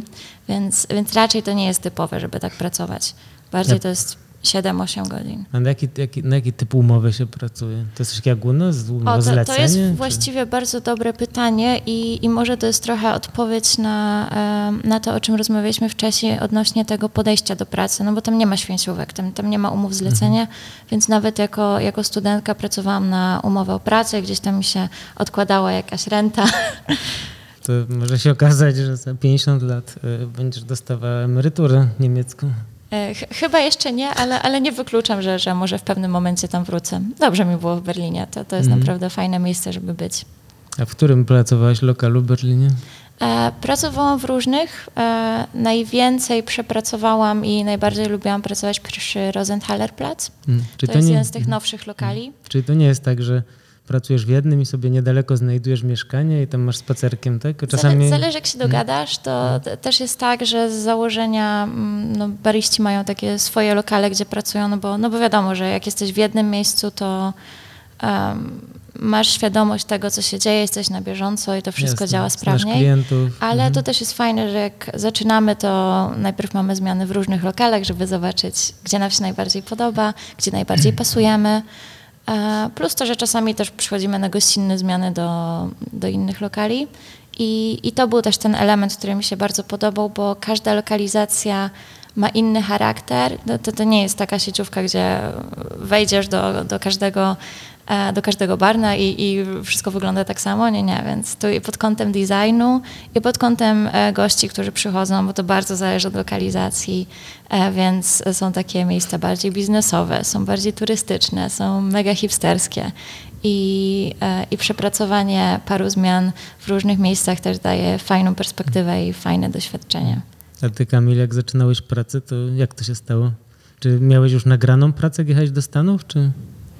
[SPEAKER 2] więc, więc raczej to nie jest typowe, żeby tak pracować. Bardziej
[SPEAKER 5] Ja-
[SPEAKER 2] to jest 7-8 godzin.
[SPEAKER 5] A na jaki, jaki, na jaki typ umowy się pracuje? To jest coś jak umowa, z-
[SPEAKER 2] O, to, to jest
[SPEAKER 5] czy-
[SPEAKER 2] właściwie bardzo dobre pytanie i, i może to jest trochę odpowiedź na, na to, o czym rozmawialiśmy wcześniej odnośnie tego podejścia do pracy, no bo tam nie ma święciówek, tam, tam nie ma umów zlecenia, więc nawet jako, jako studentka pracowałam na umowę o pracę, gdzieś tam mi się odkładała jakaś renta.
[SPEAKER 5] To może się okazać, że za 50 lat y, będziesz dostawała emeryturę niemiecką.
[SPEAKER 2] E, ch- Chyba jeszcze nie, ale, ale nie wykluczam, że, że może w pewnym momencie tam wrócę. Dobrze mi było w Berlinie, to, to jest
[SPEAKER 5] Mhm.
[SPEAKER 2] naprawdę fajne miejsce, żeby być.
[SPEAKER 5] A w którym pracowałaś lokalu w Berlinie?
[SPEAKER 2] E, Pracowałam w różnych. E, najwięcej przepracowałam i najbardziej lubiłam pracować przy Rosenthalerplatz.
[SPEAKER 5] Mm, Czy
[SPEAKER 2] To, jest
[SPEAKER 5] nie,
[SPEAKER 2] jeden z tych nowszych lokali.
[SPEAKER 5] Czyli to nie jest tak, że pracujesz w jednym i sobie niedaleko znajdujesz mieszkanie i tam masz spacerkiem, tak? Czasami...
[SPEAKER 2] Zale, zależy jak się dogadasz, to t- też jest tak, że z założenia mm, no, bariści mają takie swoje lokale, gdzie pracują, no bo, no bo wiadomo, że jak jesteś w jednym miejscu, to em, masz świadomość tego, co się dzieje, jesteś na bieżąco i to wszystko
[SPEAKER 5] Jasne,
[SPEAKER 2] działa sprawniej. Ale
[SPEAKER 5] Mhm.
[SPEAKER 2] to też jest fajne, że jak zaczynamy, to najpierw mamy zmiany w różnych lokalach, żeby zobaczyć, gdzie nam się najbardziej podoba, gdzie najbardziej pasujemy. E, Plus to, że czasami też przychodzimy na gościnne zmiany do, do innych lokali. I, I to był też ten element, który mi się bardzo podobał, bo każda lokalizacja ma inny charakter. No To, to nie jest taka sieciówka, gdzie wejdziesz do, do każdego do każdego barna i, i wszystko wygląda tak samo, nie, nie, więc tu pod kątem designu i pod kątem e, gości, którzy przychodzą, bo to bardzo zależy od lokalizacji, e, więc są takie miejsca bardziej biznesowe, są bardziej turystyczne, są mega hipsterskie i, e, i przepracowanie paru zmian w różnych miejscach też daje fajną perspektywę i fajne doświadczenie.
[SPEAKER 5] A ty, Kamil, jak zaczynałeś pracę, to jak to się stało? Czy miałeś już nagraną pracę, jak jechałeś do Stanów, czy...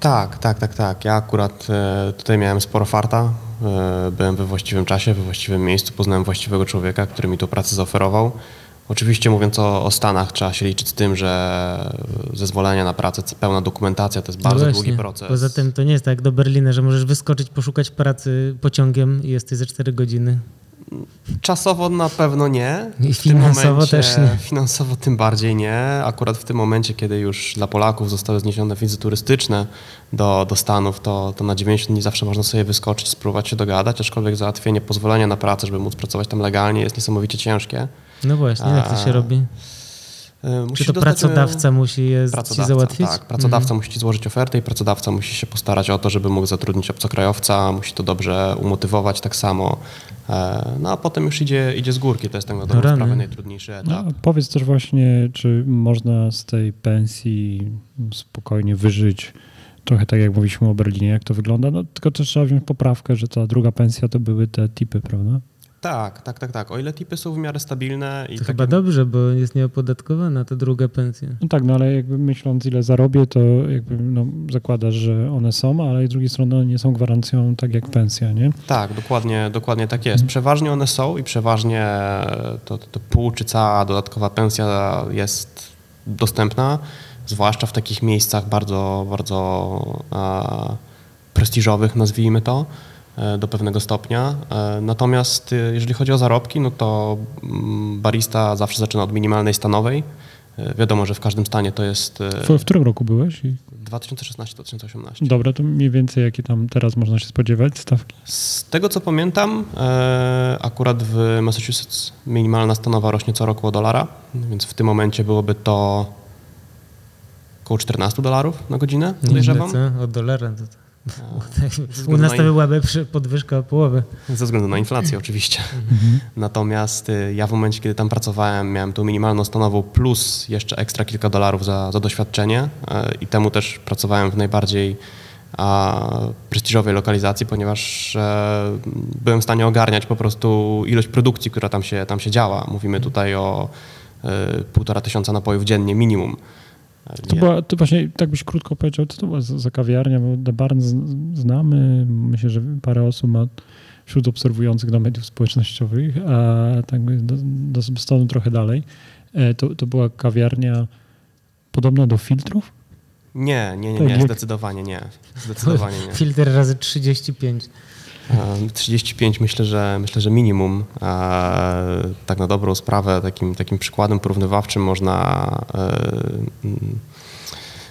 [SPEAKER 1] Tak, tak, tak, tak. Ja akurat e, tutaj miałem sporo farta. E, byłem we właściwym czasie, we właściwym miejscu, poznałem właściwego człowieka, który mi tą pracę zaoferował. Oczywiście mówiąc o, o Stanach, trzeba się liczyć z tym, że zezwolenie na pracę, pełna dokumentacja to jest
[SPEAKER 5] No
[SPEAKER 1] bardzo
[SPEAKER 5] właśnie.
[SPEAKER 1] długi proces.
[SPEAKER 5] Poza tym to nie jest tak jak do Berlina, że możesz wyskoczyć, poszukać pracy pociągiem i jesteś za 4 godziny.
[SPEAKER 1] Czasowo na pewno nie.
[SPEAKER 5] I finansowo
[SPEAKER 1] momencie,
[SPEAKER 5] też nie.
[SPEAKER 1] Finansowo tym bardziej nie. Akurat w tym momencie, kiedy już dla Polaków zostały zniesione wizy turystyczne do, do Stanów, to, to na 90 dni zawsze można sobie wyskoczyć, spróbować się dogadać, aczkolwiek załatwienie pozwolenia na pracę, żeby móc pracować tam legalnie jest niesamowicie ciężkie.
[SPEAKER 5] No właśnie, jak to się
[SPEAKER 1] A,
[SPEAKER 5] robi?
[SPEAKER 1] E,
[SPEAKER 5] Czy
[SPEAKER 1] musisz
[SPEAKER 5] to
[SPEAKER 1] dostać, e,
[SPEAKER 5] pracodawca musi je ci
[SPEAKER 1] Pracodawca,
[SPEAKER 5] załatwić?
[SPEAKER 1] tak. Pracodawca
[SPEAKER 5] Mhm.
[SPEAKER 1] musi ci złożyć ofertę i pracodawca musi się postarać o to, żeby mógł zatrudnić obcokrajowca, musi to dobrze umotywować tak samo. E, No a potem już idzie, idzie z górki, to jest tak na dobrą
[SPEAKER 5] rany.
[SPEAKER 1] sprawę najtrudniejszy etap.
[SPEAKER 4] No, powiedz też właśnie, czy można z tej pensji spokojnie wyżyć, trochę tak jak mówiliśmy o Berlinie, jak to wygląda, no tylko też trzeba wziąć poprawkę, że ta druga pensja to były te tipy, prawda?
[SPEAKER 1] Tak, tak, tak, tak. O ile tipy są w miarę stabilne i
[SPEAKER 5] To
[SPEAKER 1] takie-
[SPEAKER 5] chyba dobrze, bo jest nieopodatkowana ta druga pensja.
[SPEAKER 4] No tak, no ale jakby myśląc ile zarobię, to jakby no, zakładasz, że one są, ale z drugiej strony one nie są gwarancją tak jak pensja, nie?
[SPEAKER 1] Tak, dokładnie, dokładnie tak jest. Przeważnie one są i przeważnie to, to, to pół czy cała dodatkowa pensja jest dostępna, zwłaszcza w takich miejscach bardzo, bardzo e, prestiżowych, nazwijmy to, do pewnego stopnia. E, natomiast e, jeżeli chodzi o zarobki, no to mm, barista zawsze zaczyna od minimalnej stanowej. E, wiadomo, że w każdym stanie to jest e,
[SPEAKER 4] W, w którym roku byłeś? I,
[SPEAKER 1] 2016-2018.
[SPEAKER 4] dobra, to mniej więcej jakie tam teraz można się spodziewać stawki?
[SPEAKER 1] Z tego co pamiętam, e, akurat w Massachusetts minimalna stanowa rośnie co roku o dolara, więc w tym momencie byłoby to około 14 dolarów na godzinę, podejrzewam.
[SPEAKER 5] Od dolara. To, U nas
[SPEAKER 1] na
[SPEAKER 5] to
[SPEAKER 1] in-
[SPEAKER 5] byłaby przy- podwyżka o połowę.
[SPEAKER 1] Ze względu na inflację oczywiście. Natomiast y, ja w momencie, kiedy tam pracowałem, miałem tą minimalną stanową plus jeszcze ekstra kilka dolarów za, za doświadczenie e, i temu też pracowałem w najbardziej a, prestiżowej lokalizacji, ponieważ e, byłem w stanie ogarniać po prostu ilość produkcji, która tam się, tam się działa. Mówimy tutaj o e, półtora tysiąca napojów dziennie minimum.
[SPEAKER 4] To była, to właśnie, tak byś krótko powiedział, co to była za, za kawiarnia, bo The Barn znamy, myślę, że parę osób ma wśród obserwujących do mediów społecznościowych, a tak do, do stanu trochę dalej. E, To, to była kawiarnia podobna do filtrów?
[SPEAKER 1] Nie, nie, nie,
[SPEAKER 4] Tak
[SPEAKER 1] nie, zdecydowanie nie. Zdecydowanie nie.
[SPEAKER 5] Filtr razy 35.
[SPEAKER 1] E, 35 myślę, że myślę, że minimum. E, Tak na dobrą sprawę takim, takim przykładem porównywawczym można e, mm,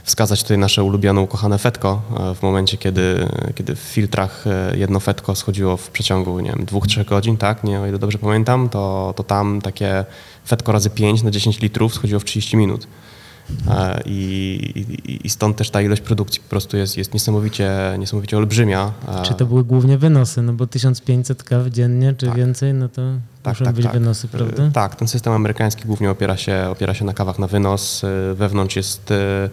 [SPEAKER 1] wskazać tutaj nasze ulubione ukochane fetko. E, W momencie, kiedy, kiedy w filtrach jedno fetko schodziło w przeciągu, nie wiem, dwóch, trzech godzin, tak, nie, o ile dobrze pamiętam, to, to tam takie fetko razy 5 na 10 litrów schodziło w 30 minut. I, i, I stąd też ta ilość produkcji po prostu jest, jest niesamowicie, niesamowicie olbrzymia.
[SPEAKER 5] Czy to były głównie wynosy? No bo 1500 kaw dziennie, czy
[SPEAKER 1] Tak.
[SPEAKER 5] więcej, no to
[SPEAKER 1] Tak,
[SPEAKER 5] muszą
[SPEAKER 1] tak,
[SPEAKER 5] być
[SPEAKER 1] tak.
[SPEAKER 5] wynosy,
[SPEAKER 1] E,
[SPEAKER 5] prawda?
[SPEAKER 1] Tak, ten system amerykański głównie opiera się, opiera się na kawach na wynos. E, Wewnątrz jest e,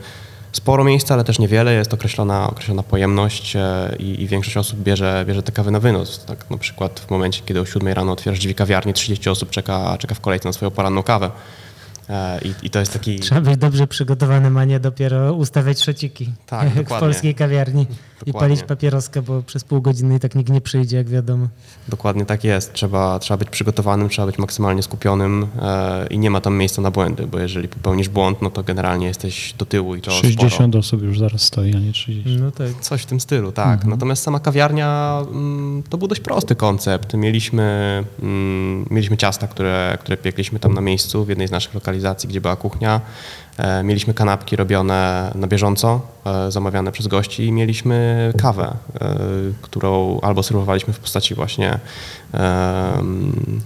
[SPEAKER 1] sporo miejsca, ale też niewiele. Jest określona, określona pojemność i, i większość osób bierze, bierze te kawy na wynos. Tak, na przykład w momencie, kiedy o 7 rano otwierasz drzwi kawiarni, 30 osób czeka, czeka w kolejce na swoją poranną kawę. E, I, I to jest taki...
[SPEAKER 5] Trzeba być dobrze przygotowanym, a nie dopiero ustawiać szociki.
[SPEAKER 1] Tak,
[SPEAKER 5] jak w
[SPEAKER 1] dokładnie.
[SPEAKER 5] polskiej kawiarni. I
[SPEAKER 1] Dokładnie.
[SPEAKER 5] palić papieroskę, bo przez pół godziny i tak nikt nie przyjdzie, jak wiadomo.
[SPEAKER 1] Dokładnie tak jest. Trzeba, trzeba być przygotowanym, trzeba być maksymalnie skupionym e, i nie ma tam miejsca na błędy, bo jeżeli popełnisz błąd, no to generalnie jesteś do tyłu i to
[SPEAKER 4] 60 osób już zaraz stoi, a nie 30.
[SPEAKER 5] No tak.
[SPEAKER 1] Coś w tym stylu, tak. Natomiast sama kawiarnia mm, to był dość prosty koncept. Mieliśmy, mm, mieliśmy ciasta, które, które piekliśmy tam na miejscu w jednej z naszych lokalizacji, gdzie była kuchnia. E, mieliśmy kanapki robione na bieżąco, e, zamawiane przez gości i mieliśmy kawę, e, którą albo serwowaliśmy w postaci właśnie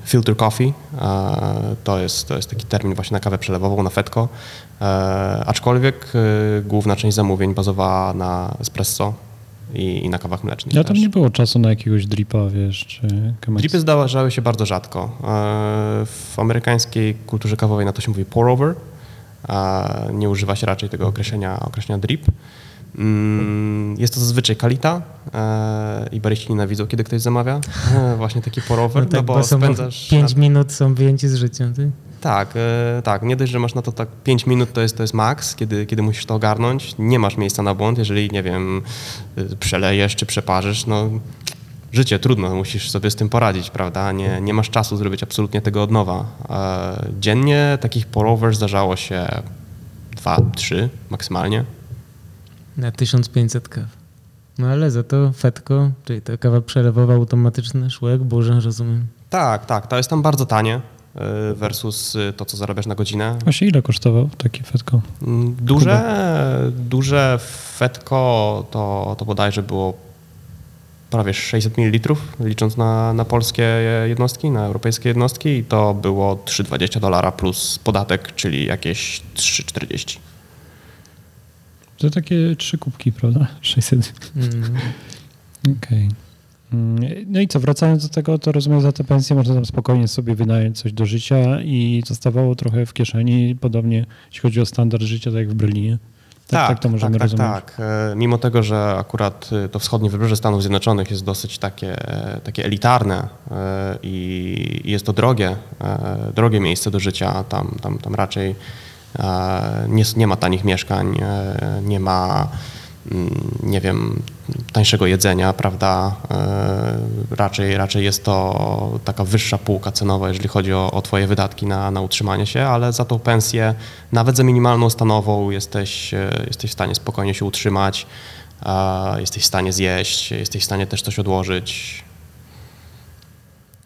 [SPEAKER 1] filter coffee. To, jest, to jest taki termin właśnie na kawę przelewową, na fetko. Aczkolwiek główna część zamówień bazowała na espresso i, i na kawach mlecznych.
[SPEAKER 4] Ja tam
[SPEAKER 1] też.
[SPEAKER 4] nie było czasu na jakiegoś dripa, wiesz, czy kamac-
[SPEAKER 1] Dripy zdarzały się bardzo rzadko. E, W amerykańskiej kulturze kawowej na to się mówi pour over. a Nie używa się raczej tego określenia, określenia drip. Mm, Jest to zazwyczaj kalita e, i baryści nienawidzą, kiedy ktoś zamawia e, właśnie taki pour over,
[SPEAKER 5] No tak,
[SPEAKER 1] no bo,
[SPEAKER 5] bo
[SPEAKER 1] spędzasz...
[SPEAKER 5] 5
[SPEAKER 1] na-
[SPEAKER 5] minut są wyjęci z życia. Ty?
[SPEAKER 1] Tak, e, tak. Nie dość, że masz na to tak 5 minut, to jest, to jest maks, kiedy, kiedy musisz to ogarnąć. Nie masz miejsca na błąd, jeżeli, nie wiem, y, przelejesz czy przeparzysz, no życie trudno, musisz sobie z tym poradzić, prawda? Nie, nie masz czasu zrobić absolutnie tego od nowa. E, Dziennie takich pour-overs zdarzało się 2-3 maksymalnie.
[SPEAKER 5] Na 1500 kaw. No ale za to fetko, czyli ta kawa przelewowa automatyczna, szło jak burza, rozumiem.
[SPEAKER 1] Tak, tak, to jest tam bardzo tanie versus y, to, co zarabiasz na godzinę.
[SPEAKER 4] Właśnie ile kosztował takie fetko?
[SPEAKER 1] Mm, Duże, duże fetko to, to bodajże było prawie 600 ml, licząc na, na polskie jednostki, na europejskie jednostki i to było 3,20 dolara plus podatek, czyli jakieś 3,40.
[SPEAKER 4] To takie trzy kubki, prawda? 600.
[SPEAKER 5] Mm.
[SPEAKER 4] Okej. Mm, No i co, wracając do tego, to rozumiem, za tę pensję można tam spokojnie sobie wynająć coś do życia i zostawało trochę w kieszeni, podobnie jeśli chodzi o standard życia, tak jak w Berlinie. Tak, tak, to możemy
[SPEAKER 1] tak,
[SPEAKER 4] rozumieć.
[SPEAKER 1] Tak, E, Mimo tego, że akurat y, to wschodnie wybrzeże Stanów Zjednoczonych jest dosyć takie, e, takie elitarne e, i jest to drogie, e, drogie miejsce do życia, tam, tam, tam raczej e, nie, nie ma tanich mieszkań, e, nie ma mm, nie wiem, tańszego jedzenia, prawda? E, Raczej, raczej jest to taka wyższa półka cenowa, jeżeli chodzi o, o twoje wydatki na, na utrzymanie się, ale za tą pensję, nawet za minimalną stanową jesteś, e, jesteś w stanie spokojnie się utrzymać, jesteś w stanie zjeść, jesteś w stanie też coś odłożyć.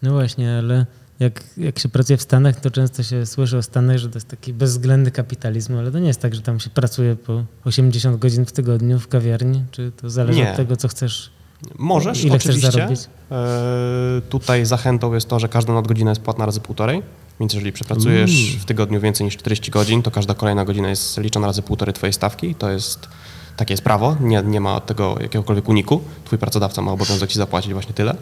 [SPEAKER 5] No właśnie, ale jak, jak się pracuje w Stanach, to często się słyszy o Stanach, że to jest taki bezwzględny kapitalizm, ale to nie jest tak, że tam się pracuje po 80 godzin w tygodniu w kawiarni, czy to zależy
[SPEAKER 1] Nie.
[SPEAKER 5] od tego, co chcesz,
[SPEAKER 1] Możesz,
[SPEAKER 5] ile chcesz
[SPEAKER 1] oczywiście.
[SPEAKER 5] zarobić?
[SPEAKER 1] E, Tutaj zachętą jest to, że każda nadgodzina jest płatna razy półtorej, więc jeżeli przepracujesz w tygodniu więcej niż 40 godzin, to każda kolejna godzina jest liczona razy półtorej twojej stawki. To jest, takie jest prawo, nie, nie ma od tego jakiegokolwiek uniku. Twój pracodawca ma obowiązek ci zapłacić właśnie tyle.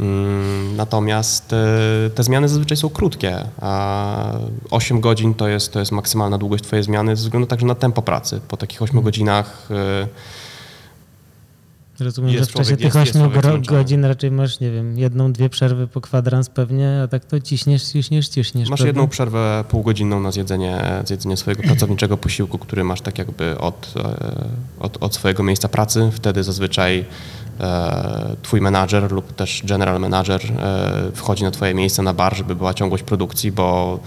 [SPEAKER 1] Mm, Natomiast e, te zmiany zazwyczaj są krótkie. a 8 godzin to jest, to jest maksymalna długość twojej zmiany ze względu także na tempo pracy. Po takich 8 godzinach e,
[SPEAKER 5] Rozumiem,
[SPEAKER 1] Jest
[SPEAKER 5] że w czasie
[SPEAKER 1] człowiek,
[SPEAKER 5] tych
[SPEAKER 1] jest- jest
[SPEAKER 5] 8
[SPEAKER 1] człowiek
[SPEAKER 5] gro-
[SPEAKER 1] zmęczony.
[SPEAKER 5] godzin raczej masz, nie wiem, jedną, dwie przerwy po kwadrans pewnie, a tak to ciśniesz, ciśniesz, ciśniesz.
[SPEAKER 1] Masz
[SPEAKER 5] prawda?
[SPEAKER 1] jedną przerwę półgodzinną na zjedzenie, zjedzenie swojego pracowniczego posiłku, który masz tak jakby od, e, od, od swojego miejsca pracy. Wtedy zazwyczaj twój menadżer lub też general manager e, wchodzi na twoje miejsce na bar, żeby była ciągłość produkcji, bo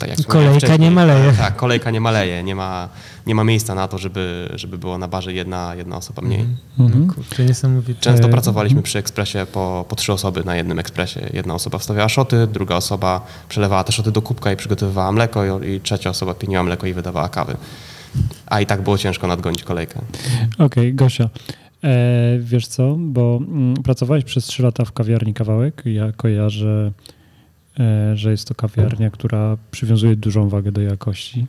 [SPEAKER 1] tak jak
[SPEAKER 5] Kolejka nie maleje.
[SPEAKER 1] Tak, kolejka nie maleje. Nie ma, nie ma miejsca na to, żeby, żeby było na barze jedna, jedna osoba mniej.
[SPEAKER 4] Mhm.
[SPEAKER 5] No, kurczę, niesamowite.
[SPEAKER 1] Często
[SPEAKER 4] E,
[SPEAKER 1] pracowaliśmy przy ekspresie po, po trzy osoby na jednym ekspresie. Jedna osoba wstawiała szoty, druga osoba przelewała te szoty do kubka i przygotowywała mleko i, i trzecia osoba pieniła mleko i wydawała kawy. A i tak było ciężko nadgonić kolejkę.
[SPEAKER 4] Okej, Gosia. E, wiesz co, bo mm, pracowałeś przez 3 lata w kawiarni Kawałek. Ja kojarzę, e, że jest to kawiarnia, która przywiązuje dużą wagę do jakości.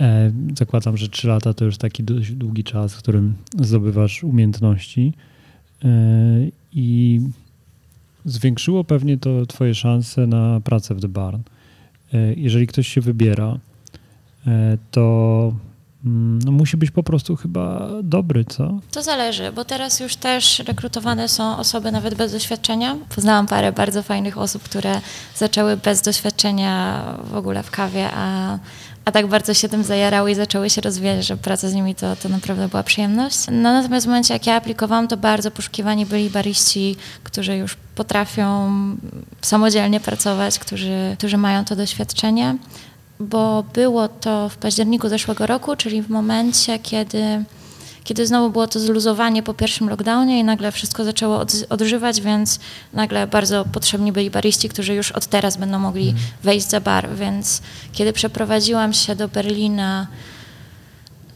[SPEAKER 4] E, zakładam, że 3 lata to już taki dość długi czas, w którym zdobywasz umiejętności e, i zwiększyło pewnie to twoje szanse na pracę w The Barn. E, jeżeli ktoś się wybiera, e, to no musi być po prostu chyba dobry, co?
[SPEAKER 2] To zależy, bo teraz już też rekrutowane są osoby nawet bez doświadczenia. Poznałam parę bardzo fajnych osób, które zaczęły bez doświadczenia w ogóle w kawie, a, a tak bardzo się tym zajarały i zaczęły się rozwijać, że praca z nimi to, to naprawdę była przyjemność. No, natomiast w momencie, jak ja aplikowałam, to bardzo poszukiwani byli bariści, którzy już potrafią samodzielnie pracować, którzy, którzy mają to doświadczenie bo było to w październiku zeszłego roku, czyli w momencie, kiedy, kiedy znowu było to zluzowanie po pierwszym lockdownie i nagle wszystko zaczęło od, odżywać, więc nagle bardzo potrzebni byli bariści, którzy już od teraz będą mogli wejść za bar. Więc kiedy przeprowadziłam się do Berlina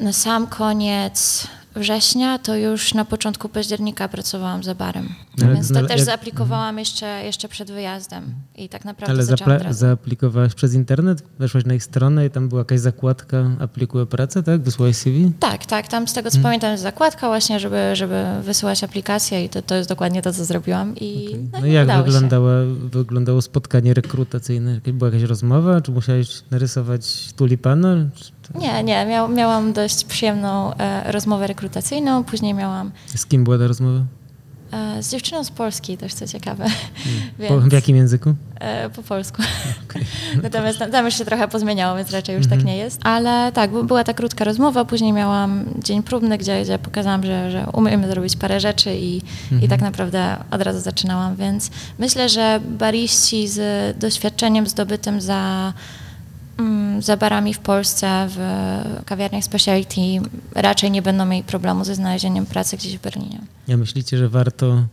[SPEAKER 2] na sam koniec września, to już na początku października pracowałam za barem.
[SPEAKER 5] Ale-
[SPEAKER 2] Więc to
[SPEAKER 5] ale
[SPEAKER 2] też
[SPEAKER 5] jak-
[SPEAKER 2] zaaplikowałam jeszcze, jeszcze przed wyjazdem i tak naprawdę
[SPEAKER 5] Ale
[SPEAKER 2] zaczęłam
[SPEAKER 5] zapla- zaaplikowałaś przez internet, weszłaś na ich stronę i tam była jakaś zakładka aplikuję pracę, tak? Wysłałeś CV?
[SPEAKER 2] Tak, tak. Tam z tego co pamiętam jest zakładka właśnie, żeby, żeby wysyłać aplikację i to, to jest dokładnie to, co zrobiłam. I no,
[SPEAKER 5] No
[SPEAKER 2] i
[SPEAKER 5] jak wyglądało, wyglądało spotkanie rekrutacyjne? Była jakaś rozmowa? Czy musiałeś narysować tulipana? Czy
[SPEAKER 2] Nie, nie. Miał, miałam dość przyjemną e, rozmowę rekrutacyjną. Później miałam
[SPEAKER 5] Z kim była ta rozmowa?
[SPEAKER 2] e, z dziewczyną z Polski, też co ciekawe.
[SPEAKER 5] Po, w jakim języku?
[SPEAKER 2] E, po polsku. Natomiast tam, tam już się trochę pozmieniało, więc raczej już tak nie jest. Ale tak, była ta krótka rozmowa, później miałam dzień próbny, gdzie, gdzie pokazałam, że, że umiemy zrobić parę rzeczy i, i tak naprawdę od razu zaczynałam, więc myślę, że bariści z doświadczeniem zdobytym za mm, za barami w Polsce, w kawiarniach specialty raczej nie będą mieli problemu ze znalezieniem pracy gdzieś w Berlinie.
[SPEAKER 5] Ja myślicie, że warto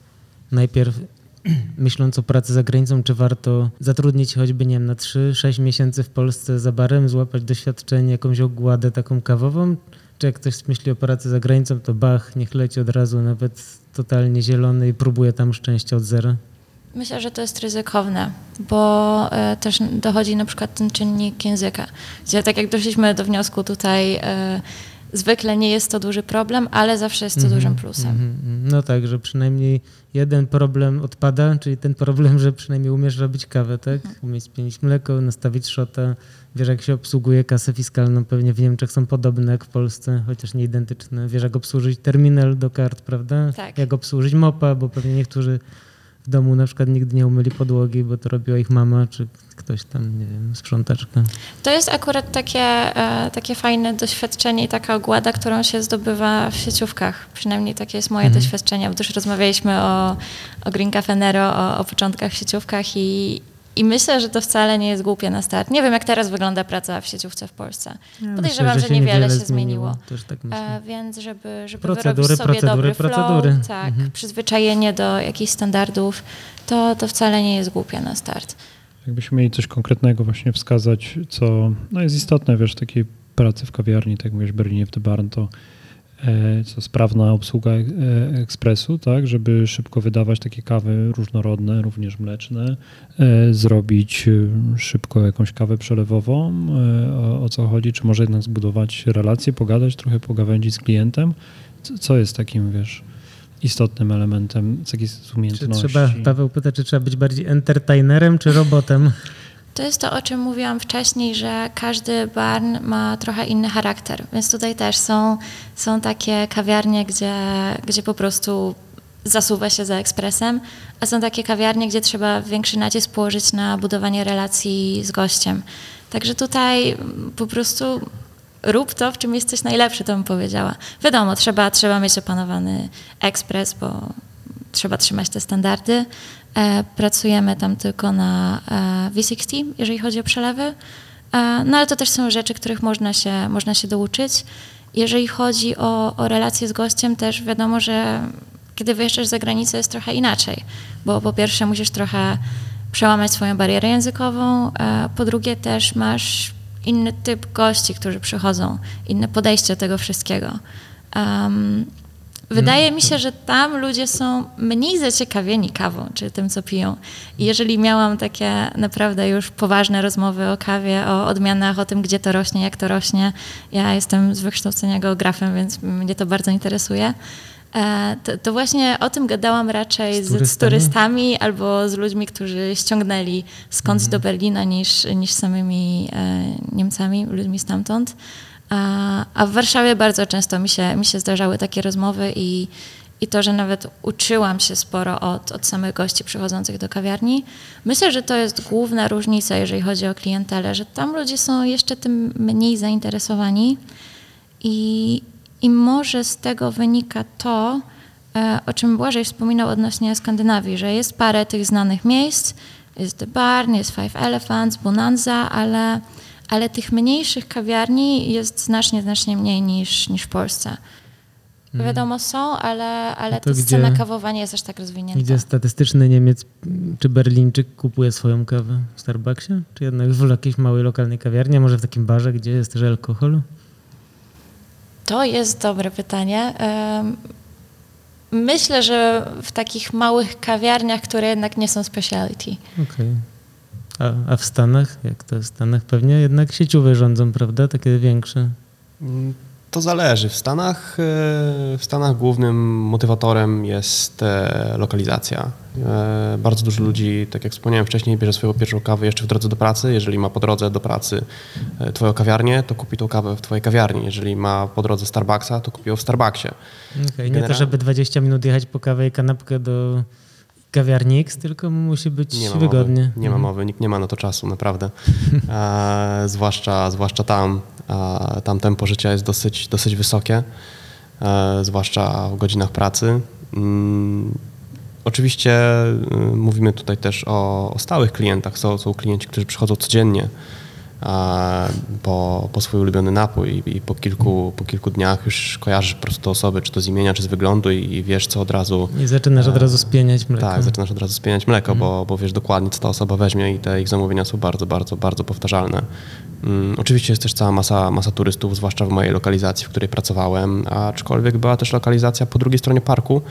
[SPEAKER 5] najpierw, myśląc o pracy za granicą, czy warto zatrudnić choćby, nie wiem, na 3-6 miesięcy w Polsce za barem, złapać doświadczenie, jakąś ogładę taką kawową? Czy jak ktoś myśli o pracy za granicą, to bach, niech leci od razu nawet totalnie zielony i próbuje tam szczęścia od zera?
[SPEAKER 2] Myślę, że to jest ryzykowne, bo e, też dochodzi na przykład ten czynnik języka, gdzie tak jak doszliśmy do wniosku tutaj, e, zwykle nie jest to duży problem, ale zawsze jest to dużym plusem.
[SPEAKER 5] Mhm, mhm. No tak, że przynajmniej jeden problem odpada, czyli ten problem, że przynajmniej umiesz robić kawę, tak? Umieć spienić mleko, nastawić szota, wiesz jak się obsługuje kasę fiskalną, pewnie w Niemczech są podobne jak w Polsce, chociaż nie identyczne. Wiesz jak obsłużyć terminal do kart, prawda?
[SPEAKER 2] Tak.
[SPEAKER 5] Jak obsłużyć mopa, bo pewnie niektórzy w domu na przykład nigdy nie umyli podłogi, bo to robiła ich mama, czy ktoś tam, nie wiem, sprzątaczka.
[SPEAKER 2] To jest akurat takie, e, takie fajne doświadczenie i taka ogłada, którą się zdobywa w sieciówkach. Przynajmniej takie jest moje doświadczenie, bo też rozmawialiśmy o, o Green Cafe Nero, o, o początkach w sieciówkach i, i myślę, że to wcale nie jest głupie na start. Nie wiem, jak teraz wygląda praca w sieciówce w Polsce. Podejrzewam,
[SPEAKER 5] Myślę,
[SPEAKER 2] że, niewiele się zmieniło.
[SPEAKER 5] Też tak myślę.
[SPEAKER 2] E, więc żeby, żeby
[SPEAKER 5] Procedury,
[SPEAKER 2] wyrobić sobie
[SPEAKER 5] procedury,
[SPEAKER 2] dobry flow,
[SPEAKER 5] procedury.
[SPEAKER 2] tak,
[SPEAKER 5] Mhm.
[SPEAKER 2] przyzwyczajenie do jakichś standardów, to, to wcale nie jest głupie na start.
[SPEAKER 4] Jakbyśmy mieli coś konkretnego właśnie wskazać, co no jest istotne, wiesz, takiej pracy w kawiarni, tak jak mówisz, w Berlinie w The Barn, to co sprawna obsługa e, ekspresu, tak, żeby szybko wydawać takie kawy różnorodne, również mleczne, e, zrobić e, szybko jakąś kawę przelewową, e, o, o co chodzi, czy może jednak zbudować relacje, pogadać trochę, pogawędzić z klientem, co, co jest takim, wiesz, istotnym elementem z jakiejś
[SPEAKER 5] Czy
[SPEAKER 4] umiejętności.
[SPEAKER 5] trzeba, Paweł pyta, czy trzeba być bardziej entertainerem czy robotem?
[SPEAKER 2] To jest to, o czym mówiłam wcześniej, że każdy barn ma trochę inny charakter. Więc tutaj też są, są takie kawiarnie, gdzie, gdzie po prostu zasuwa się za ekspresem, a są takie kawiarnie, gdzie trzeba większy nacisk położyć na budowanie relacji z gościem. Także tutaj po prostu rób to, w czym jesteś najlepszy, to bym powiedziała. Wiadomo, trzeba, trzeba mieć opanowany ekspres, bo trzeba trzymać te standardy. E, pracujemy tam tylko na e, V60, jeżeli chodzi o przelewy. E, no ale to też są rzeczy, których można się, można się douczyć. Jeżeli chodzi o, o relacje z gościem, też wiadomo, że kiedy wyjeżdżasz za granicę jest trochę inaczej, bo po pierwsze musisz trochę przełamać swoją barierę językową, po drugie też masz inny typ gości, którzy przychodzą, inne podejście do tego wszystkiego. Wydaje mi się, że tam ludzie są mniej zaciekawieni kawą, czy tym, co piją. I jeżeli miałam takie naprawdę już poważne rozmowy o kawie, o odmianach, o tym, gdzie to rośnie, jak to rośnie, ja jestem z wykształcenia geografem, więc mnie to bardzo interesuje. E, To, to właśnie o tym gadałam raczej
[SPEAKER 5] Z
[SPEAKER 2] z, z,
[SPEAKER 5] turystami?
[SPEAKER 2] turystami albo z ludźmi, którzy ściągnęli skądś do Berlina niż, niż samymi e, Niemcami, ludźmi stamtąd. A, a w Warszawie bardzo często mi się, mi się zdarzały takie rozmowy i, i to, że nawet uczyłam się sporo od, od samych gości przychodzących do kawiarni. Myślę, że to jest główna różnica, jeżeli chodzi o klientelę, że tam ludzie są jeszcze tym mniej zainteresowani i, i może z tego wynika to, e, o czym Błażej wspominał odnośnie Skandynawii, że jest parę tych znanych miejsc, jest The Barn, jest Five Elephants, Bonanza, ale, ale tych mniejszych kawiarni jest znacznie, znacznie mniej niż, niż w Polsce. Wiadomo są, ale, ale
[SPEAKER 5] No to
[SPEAKER 2] ta scena
[SPEAKER 5] gdzie-
[SPEAKER 2] kawowa nie jest aż tak rozwinięta.
[SPEAKER 5] Gdzie statystyczny Niemiec czy Berlińczyk kupuje swoją kawę w Starbucksie? Czy jednak w jakiejś małej lokalnej kawiarni, a może w takim barze, gdzie jest też alkohol?
[SPEAKER 2] To jest dobre pytanie. Myślę, że w takich małych kawiarniach, które jednak nie są speciality.
[SPEAKER 5] Okej. A, a w Stanach? Jak to w Stanach? Pewnie jednak sieciowe rządzą, prawda? Takie większe.
[SPEAKER 1] Mm, To zależy. W Stanach, e, w Stanach głównym motywatorem jest e, lokalizacja. E, Bardzo dużo ludzi, tak jak wspomniałem wcześniej, bierze swoją pierwszą kawę jeszcze w drodze do pracy. Jeżeli ma po drodze do pracy twoją kawiarnię, to kupi tą kawę w twojej kawiarni. Jeżeli ma po drodze Starbucksa, to kupi ją w Starbucksie.
[SPEAKER 5] Okej, Nie to, żeby 20 minut jechać po kawę i kanapkę do kawiarni X, tylko musi być
[SPEAKER 1] Nie
[SPEAKER 5] wygodnie.
[SPEAKER 1] Mowy, nie ma
[SPEAKER 5] Mhm.
[SPEAKER 1] mowy, nikt nie ma na to czasu, naprawdę. E, zwłaszcza, zwłaszcza tam. E, tam tempo życia jest dosyć, dosyć wysokie, e, zwłaszcza w godzinach pracy. Mm, oczywiście y, mówimy tutaj też o, o stałych klientach. Są, są klienci, którzy przychodzą codziennie po, po swój ulubiony napój i, po, kilku, po kilku dniach już kojarzysz po prostu te osoby, czy to z imienia, czy z wyglądu i, i wiesz, co od razu
[SPEAKER 5] I zaczynasz od razu spieniać mleko.
[SPEAKER 1] tak, zaczynasz od razu spieniać mleko, bo, bo wiesz dokładnie, co ta osoba weźmie i te ich zamówienia są bardzo, bardzo, bardzo powtarzalne. Mm, oczywiście jest też cała masa, masa turystów, zwłaszcza w mojej lokalizacji, w której pracowałem, aczkolwiek była też lokalizacja po drugiej stronie parku, e,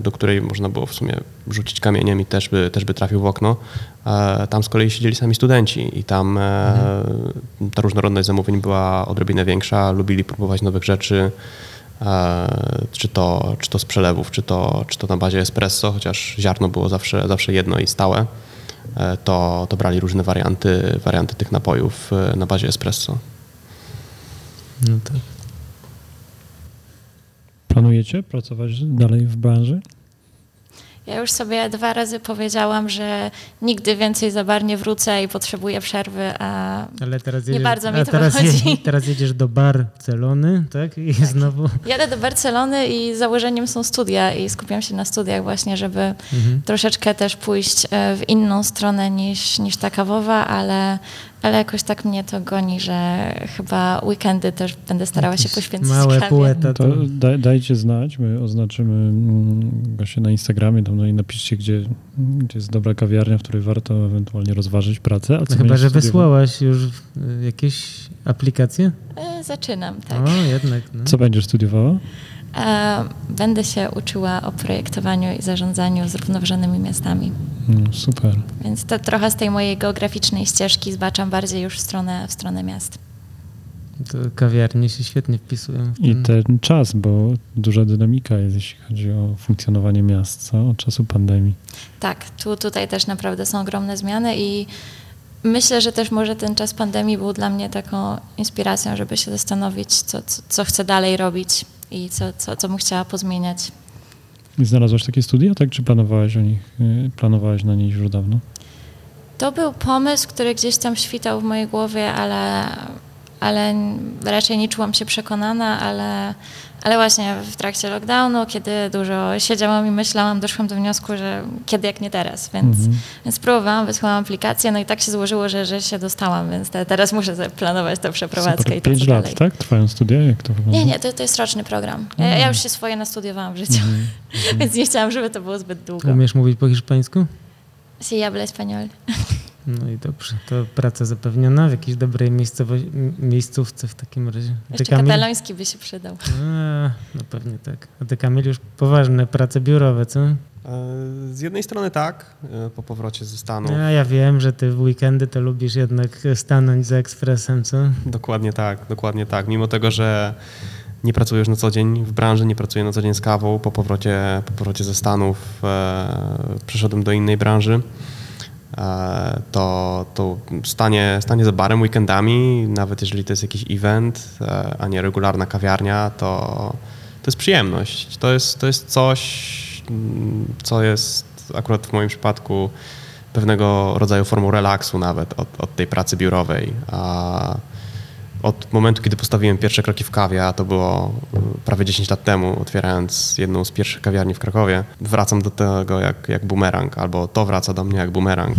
[SPEAKER 1] do której można było w sumie rzucić kamieniem i też by, też by trafił w okno. E, Tam z kolei siedzieli sami studenci i tam e, ta różnorodność zamówień była odrobinę większa, lubili próbować nowych rzeczy, e, czy to, czy to z przelewów, czy to, czy to na bazie espresso, chociaż ziarno było zawsze, zawsze jedno i stałe, e, to, to brali różne warianty, warianty tych napojów e, na bazie espresso.
[SPEAKER 5] No tak.
[SPEAKER 4] Planujecie pracować dalej w branży?
[SPEAKER 2] Ja już sobie dwa razy powiedziałam, że nigdy więcej za bar nie wrócę i potrzebuję przerwy, a
[SPEAKER 5] Ale teraz
[SPEAKER 2] Nie
[SPEAKER 5] jedziesz,
[SPEAKER 2] bardzo mi to
[SPEAKER 5] teraz,
[SPEAKER 2] wychodzi.
[SPEAKER 5] teraz jedziesz do Barcelony, tak? I znowu...
[SPEAKER 2] jadę do Barcelony i założeniem są studia i skupiam się na studiach właśnie, żeby
[SPEAKER 5] Mhm.
[SPEAKER 2] troszeczkę też pójść e, w inną stronę niż, niż ta kawowa, ale, ale jakoś tak mnie to goni, że chyba weekendy też będę starała się poświęcić
[SPEAKER 5] Małe etatu.
[SPEAKER 4] To daj, dajcie znać, my oznaczymy mm, właśnie na Instagramie, tam no i napiszcie, gdzie, gdzie jest dobra kawiarnia, w której warto ewentualnie rozważyć pracę. A co
[SPEAKER 5] No chyba, że wysłałaś już y, jakieś aplikacje?
[SPEAKER 2] E, Zaczynam, tak.
[SPEAKER 5] O, jednak. No.
[SPEAKER 4] Co będziesz studiowała?
[SPEAKER 2] E, Będę się uczyła o projektowaniu i zarządzaniu zrównoważonymi miastami.
[SPEAKER 4] No, super.
[SPEAKER 2] Więc to trochę z tej mojej geograficznej ścieżki zbaczam bardziej już w stronę, w stronę miast.
[SPEAKER 5] To kawiarnie się świetnie wpisują. W
[SPEAKER 4] I
[SPEAKER 5] ten...
[SPEAKER 4] ten czas, bo duża dynamika jest, jeśli chodzi o funkcjonowanie miast, co? Od czasu pandemii.
[SPEAKER 2] Tak, tu, tutaj też naprawdę są ogromne zmiany i myślę, że też może ten czas pandemii był dla mnie taką inspiracją, żeby się zastanowić, co, co, co chcę dalej robić i co, co, co bym chciała pozmieniać.
[SPEAKER 4] I znalazłaś takie studia, tak? Czy planowałaś o nich, y, planowałaś na nich już dawno?
[SPEAKER 2] To był pomysł, który gdzieś tam świtał w mojej głowie, ale, ale raczej nie czułam się przekonana, ale, ale właśnie w trakcie lockdownu, kiedy dużo siedziałam i myślałam, doszłam do wniosku, że kiedy jak nie teraz, więc,
[SPEAKER 4] Mhm.
[SPEAKER 2] więc próbowałam, wysłałam aplikację, no i tak się złożyło, że, że się dostałam, więc te, teraz muszę planować tę przeprowadzkę
[SPEAKER 4] Super.
[SPEAKER 2] i to
[SPEAKER 4] Pięć lat,
[SPEAKER 2] dalej.
[SPEAKER 4] tak? Trwają studia? Jak to wygląda?
[SPEAKER 2] Nie, nie, to, to jest roczny program. Ja, ja już się swoje nastudiowałam w życiu,
[SPEAKER 4] Mhm.
[SPEAKER 2] więc nie chciałam, żeby to było zbyt długo.
[SPEAKER 5] Umiesz mówić po hiszpańsku?
[SPEAKER 2] Si habla español.
[SPEAKER 5] No i dobrze. To praca zapewniona w jakiejś dobrej miejscówce w takim razie.
[SPEAKER 2] Jeszcze
[SPEAKER 5] Kamil?
[SPEAKER 2] kataloński by się przydał.
[SPEAKER 5] A, no pewnie tak. A ty Kamil już poważne prace biurowe, co?
[SPEAKER 1] E, Z jednej strony tak, e, po powrocie ze Stanów.
[SPEAKER 5] A ja wiem, że ty w weekendy to lubisz jednak stanąć za ekspresem, co?
[SPEAKER 1] Dokładnie tak, dokładnie tak. Mimo tego, że nie pracuję już na co dzień w branży, nie pracuję na co dzień z kawą, po powrocie, po powrocie ze Stanów e, przeszedłem do innej branży. E, to, to stanie, stanie za barem weekendami, nawet jeżeli to jest jakiś event, e, a nie regularna kawiarnia, to, to jest przyjemność. To jest, to jest coś, co jest akurat w moim przypadku pewnego rodzaju formą relaksu nawet od, od tej pracy biurowej. A od momentu, kiedy postawiłem pierwsze kroki w kawie, a to było y, prawie 10 lat temu, otwierając jedną z pierwszych kawiarni w Krakowie, wracam do tego jak, jak bumerang, albo to wraca do mnie jak bumerang.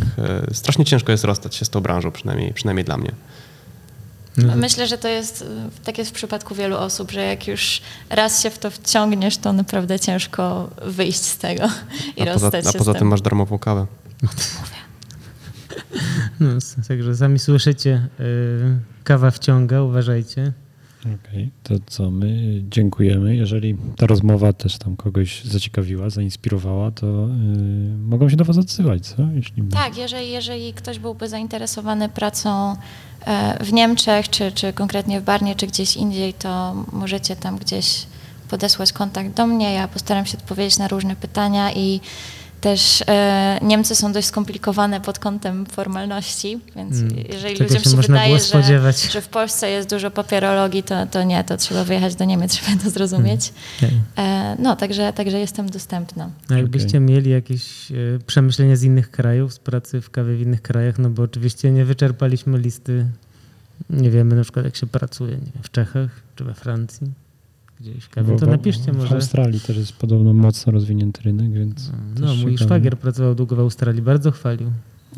[SPEAKER 1] Y, Strasznie ciężko jest rozstać się z tą branżą, przynajmniej, przynajmniej dla mnie.
[SPEAKER 2] Myślę, że to jest, tak jest w przypadku wielu osób, że jak już raz się w to wciągniesz, to naprawdę ciężko wyjść z tego i
[SPEAKER 1] A poza,
[SPEAKER 2] rozstać
[SPEAKER 1] a
[SPEAKER 2] się
[SPEAKER 1] poza
[SPEAKER 2] z
[SPEAKER 1] tym
[SPEAKER 2] tym.
[SPEAKER 1] masz darmową kawę.
[SPEAKER 5] No, także sami słyszycie, y, kawa wciąga, uważajcie.
[SPEAKER 4] Okej, to co my dziękujemy. Jeżeli ta rozmowa też tam kogoś zaciekawiła, zainspirowała, to y, mogą się do Was odsyłać, co? Jeśli
[SPEAKER 2] Tak, jeżeli, jeżeli ktoś byłby zainteresowany pracą e, w Niemczech, czy, czy konkretnie w Barnie, czy gdzieś indziej, to możecie tam gdzieś podesłać kontakt do mnie. Ja postaram się odpowiedzieć na różne pytania i też e, Niemcy są dość skomplikowane pod kątem formalności, więc
[SPEAKER 5] Mm,
[SPEAKER 2] jeżeli
[SPEAKER 5] czego
[SPEAKER 2] ludziom
[SPEAKER 5] się
[SPEAKER 2] się, wydaje, że,
[SPEAKER 5] spodziewać.
[SPEAKER 2] że w Polsce jest dużo papierologii, to, to nie, to trzeba wyjechać do Niemiec, żeby to zrozumieć.
[SPEAKER 5] Okej.
[SPEAKER 2] E, no, także, także jestem dostępna.
[SPEAKER 5] A jakbyście mieli jakieś y, przemyślenia z innych krajów, z pracy w kawie w innych krajach, no bo oczywiście nie wyczerpaliśmy listy, nie wiemy na przykład jak się pracuje nie wiem, w Czechach czy we Francji, gdzieś to napiszcie
[SPEAKER 4] W
[SPEAKER 5] może.
[SPEAKER 4] Australii też jest podobno mocno rozwinięty rynek, więc.
[SPEAKER 5] No, mój
[SPEAKER 4] ciekawe.
[SPEAKER 5] szwagier pracował długo w Australii, bardzo chwalił.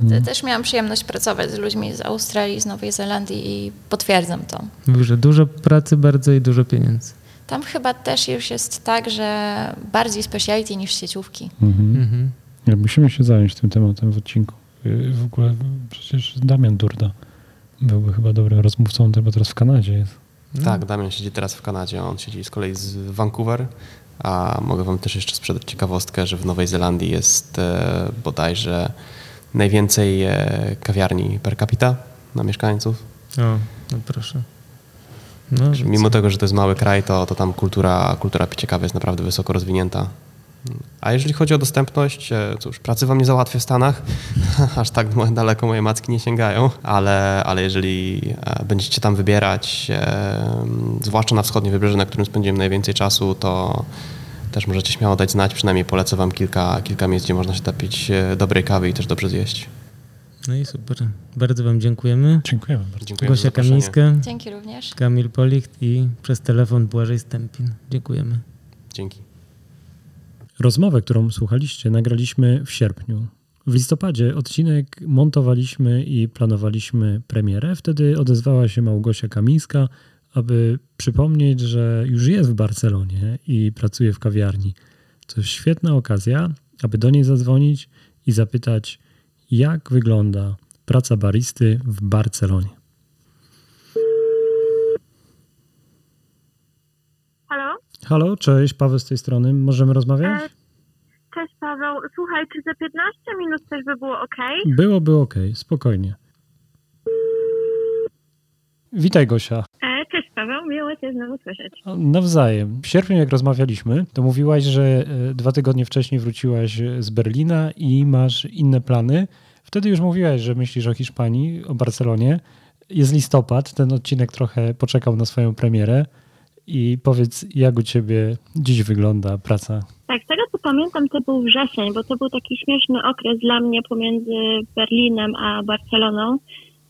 [SPEAKER 2] Te- Też miałam przyjemność pracować z ludźmi z Australii, z Nowej Zelandii i potwierdzam to.
[SPEAKER 5] Mówił, że dużo pracy bardzo i dużo pieniędzy.
[SPEAKER 2] Tam chyba też już jest tak, że bardziej speciality niż sieciówki.
[SPEAKER 4] Mhm.
[SPEAKER 5] Mhm.
[SPEAKER 4] Ja, musimy się zająć tym tematem w odcinku. Y, W ogóle przecież Damian Durda byłby chyba dobrym rozmówcą, bo teraz w Kanadzie jest.
[SPEAKER 5] No.
[SPEAKER 1] Tak, Damian siedzi teraz w Kanadzie, on siedzi z kolei z Vancouver, a mogę wam też jeszcze sprzedać ciekawostkę, że w Nowej Zelandii jest e, bodajże najwięcej e, kawiarni per capita na mieszkańców.
[SPEAKER 5] O, no proszę. No,
[SPEAKER 1] Także Mimo tego, że to jest mały kraj, to, to tam kultura, kultura picia kawy jest naprawdę wysoko rozwinięta. A jeżeli chodzi o dostępność, e, cóż, pracy wam nie załatwię w Stanach, aż tak daleko moje macki nie sięgają, ale, ale jeżeli e, będziecie tam wybierać, e, zwłaszcza na wschodnie wybrzeże, na którym spędziłem najwięcej czasu, to też możecie śmiało dać znać, przynajmniej polecę wam kilka, kilka miejsc, gdzie można się napić e, dobrej kawy i też dobrze zjeść.
[SPEAKER 5] no i super. Bardzo wam dziękujemy.
[SPEAKER 4] Dziękujemy bardzo.
[SPEAKER 1] Dziękuję za
[SPEAKER 5] Gosia. Kamińska,
[SPEAKER 2] Dzięki również.
[SPEAKER 5] Kamil Policht i przez telefon Błażej Stępin. Dziękujemy.
[SPEAKER 1] Dzięki.
[SPEAKER 4] Rozmowę, którą słuchaliście, nagraliśmy w sierpniu. W listopadzie odcinek montowaliśmy i planowaliśmy premierę. Wtedy odezwała się Małgosia Kamińska, aby przypomnieć, że już jest w Barcelonie i pracuje w kawiarni. To świetna okazja, aby do niej zadzwonić i zapytać, jak wygląda praca baristy w Barcelonie.
[SPEAKER 6] Halo?
[SPEAKER 4] Cześć, Paweł z tej strony. Możemy rozmawiać?
[SPEAKER 6] E, Cześć Paweł. Słuchaj, czy za 15 minut też by było ok?
[SPEAKER 4] Byłoby ok, spokojnie. Witaj Gosia.
[SPEAKER 6] E, cześć Paweł, miło Cię znowu słyszeć.
[SPEAKER 4] Nawzajem. W sierpniu, jak rozmawialiśmy, to mówiłaś, że e, dwa tygodnie wcześniej wróciłaś z Berlina i masz inne plany. Wtedy już mówiłaś, że myślisz o Hiszpanii, o Barcelonie. Jest listopad, ten odcinek trochę poczekał na swoją premierę. I powiedz, jak u ciebie dziś wygląda praca?
[SPEAKER 6] Tak, z tego co pamiętam, to był wrzesień, bo to był taki śmieszny okres dla mnie pomiędzy Berlinem a Barceloną.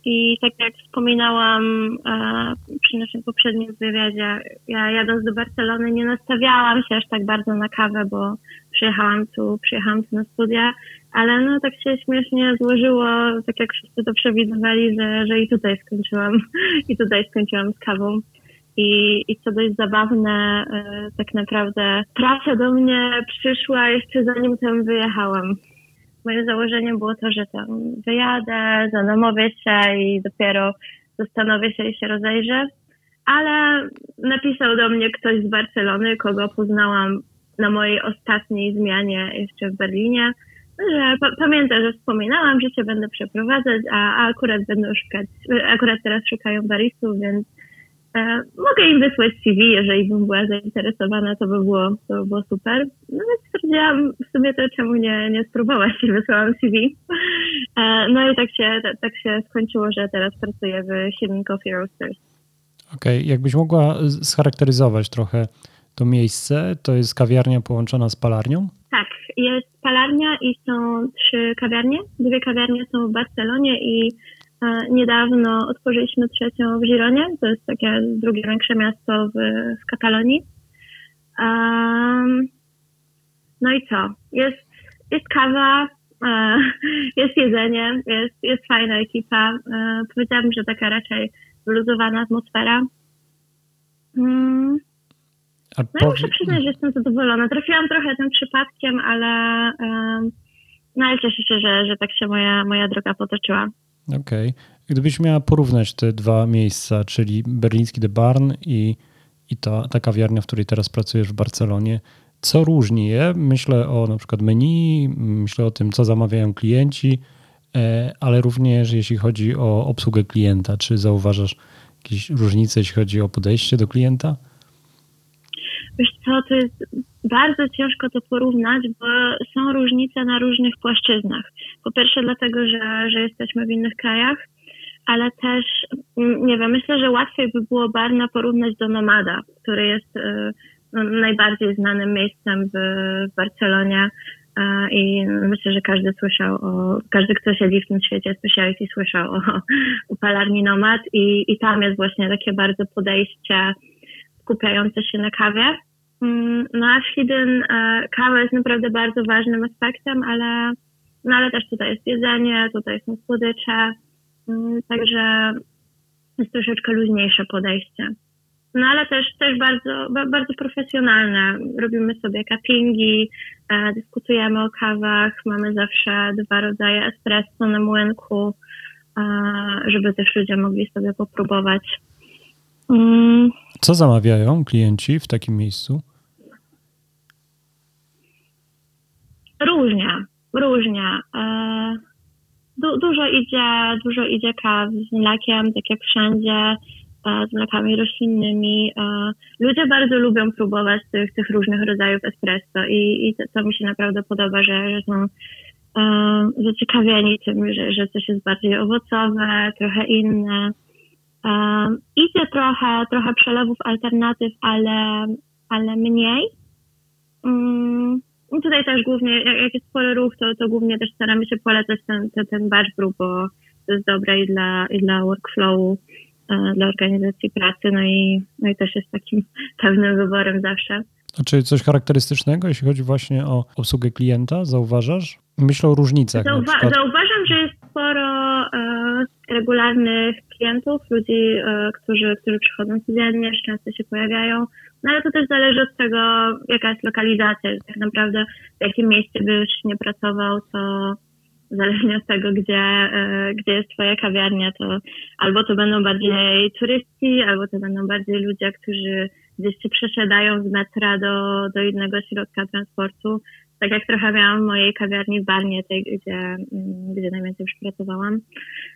[SPEAKER 6] I tak jak wspominałam e, przy naszym poprzednim wywiadzie, ja jadąc do Barcelony nie nastawiałam się aż tak bardzo na kawę, bo przyjechałam tu, przyjechałam tu na studia, ale no tak się śmiesznie złożyło, tak jak wszyscy to przewidywali, że, że i tutaj skończyłam, i tutaj skończyłam z kawą. I, I co dość zabawne, e, tak naprawdę praca do mnie przyszła jeszcze zanim tam wyjechałam. Moje założenie było to, że tam wyjadę, zanomowię się i dopiero zastanowię się i się rozejrzę. Ale napisał do mnie ktoś z Barcelony, kogo poznałam na mojej ostatniej zmianie jeszcze w Berlinie, że pa- pamięta, że wspominałam, że się będę przeprowadzać, a, a akurat będą szukać, akurat teraz szukają baristów, więc E, mogę im wysłać CV, jeżeli bym była zainteresowana, to by było, to by było super. No więc stwierdziłam w sumie to, czemu nie, nie spróbować i wysłałam CV. E, no i tak się, tak się skończyło, że teraz pracuję w Hidden Coffee Roasters.
[SPEAKER 4] Okej, okay. jakbyś mogła scharakteryzować trochę to miejsce, to jest kawiarnia połączona z palarnią?
[SPEAKER 6] Tak, jest palarnia i są trzy kawiarnie. Dwie kawiarnie są w Barcelonie i Niedawno otworzyliśmy trzecią w Gironie, to jest takie drugie większe miasto w, w Katalonii. Um, no i co? Jest, jest kawa, e, jest jedzenie, jest, jest fajna ekipa. E, powiedziałabym, że taka raczej wyluzowana atmosfera. Mm. No i muszę przyznać, że jestem zadowolona. Trafiłam trochę tym przypadkiem, ale, um, no ale cieszę się, że, że tak się moja, moja droga potoczyła.
[SPEAKER 4] Okej. Okay. Gdybyś miała porównać te dwa miejsca, czyli berliński The Barn i, i ta, ta kawiarnia, w której teraz pracujesz w Barcelonie, co różni je? Myślę o na przykład menu, myślę o tym, co zamawiają klienci, e, ale również jeśli chodzi o obsługę klienta. Czy zauważasz jakieś różnice, jeśli chodzi o podejście do klienta?
[SPEAKER 6] Wiesz co, to jest bardzo ciężko to porównać, bo są różnice na różnych płaszczyznach. Po pierwsze dlatego, że, że jesteśmy w innych krajach, ale też, mm, nie wiem, myślę, że łatwiej by było Barna porównać do Nomada, który jest y, no, najbardziej znanym miejscem w, w Barcelonie i myślę, że każdy słyszał o, każdy, kto siedzi w tym świecie speciality słyszał o, o palarni Nomad i, i tam jest właśnie takie bardzo podejście skupiające się na kawie. Mm, no a Hidden e, kawa jest naprawdę bardzo ważnym aspektem, ale, no ale też tutaj jest jedzenie, tutaj są słodycze, mm, także jest troszeczkę luźniejsze podejście. No ale też, też bardzo, bardzo profesjonalne. Robimy sobie cuppingi, e, dyskutujemy o kawach, mamy zawsze dwa rodzaje espresso na młynku, e, żeby też ludzie mogli sobie popróbować.
[SPEAKER 4] Mm. Co zamawiają klienci w takim miejscu?
[SPEAKER 6] Różnie, różnie. E, du, dużo idzie, dużo idzie kaw z mlekiem, tak jak wszędzie, e, z mlekami roślinnymi. E, ludzie bardzo lubią próbować tych, tych różnych rodzajów espresso i, i to, to mi się naprawdę podoba, że, że są zaciekawieni tym, że, że coś jest bardziej owocowe, trochę inne. Idzie trochę, trochę przelewów alternatyw, ale, ale mniej. Mm, i tutaj też głównie, jak jest spory ruch, to, to głównie też staramy się polecać ten, ten, ten batch brew, bo to jest dobre i dla, i dla workflowu, e, dla organizacji pracy, no i, no i też jest takim pewnym wyborem zawsze.
[SPEAKER 4] A czy coś charakterystycznego, jeśli chodzi właśnie o obsługę klienta, zauważasz? Myślę o różnicach.
[SPEAKER 6] Zauwa-. Zauważam, że jest sporo e, regularnych klientów, ludzi, e, którzy, którzy przychodzą codziennie, często się pojawiają, no ale to też zależy od tego, jaka jest lokalizacja. Tak naprawdę w jakim mieście byś nie pracował, to zależnie od tego, gdzie, e, gdzie jest twoja kawiarnia, to albo to będą bardziej turyści, albo to będą bardziej ludzie, którzy gdzieś się przesiadają z metra do, do innego środka transportu tak jak trochę miałam w mojej kawiarni w Barnie, tej, gdzie, mm, gdzie najwięcej już pracowałam.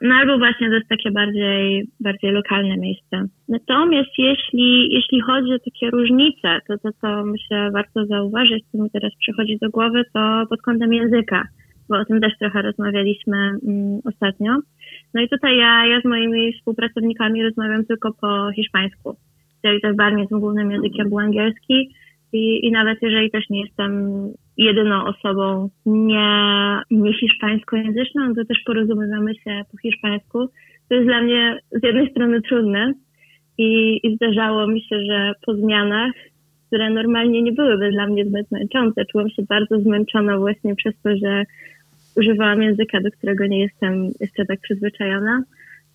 [SPEAKER 6] No albo właśnie to jest takie bardziej, bardziej lokalne miejsce. Natomiast jeśli, jeśli chodzi o takie różnice, to to, co myślę warto zauważyć, co mi teraz przychodzi do głowy, to pod kątem języka, bo o tym też trochę rozmawialiśmy mm, ostatnio. No i tutaj ja, ja z moimi współpracownikami rozmawiam tylko po hiszpańsku. Czyli też Barnie tym głównym językiem był angielski, i, I nawet jeżeli też nie jestem jedyną osobą nie, nie hiszpańskojęzyczną, to też porozumiewamy się po hiszpańsku. To jest dla mnie z jednej strony trudne i, i zdarzało mi się, że po zmianach, które normalnie nie byłyby dla mnie zbyt męczące, czułam się bardzo zmęczona właśnie przez to, że używałam języka, do którego nie jestem jeszcze tak przyzwyczajona.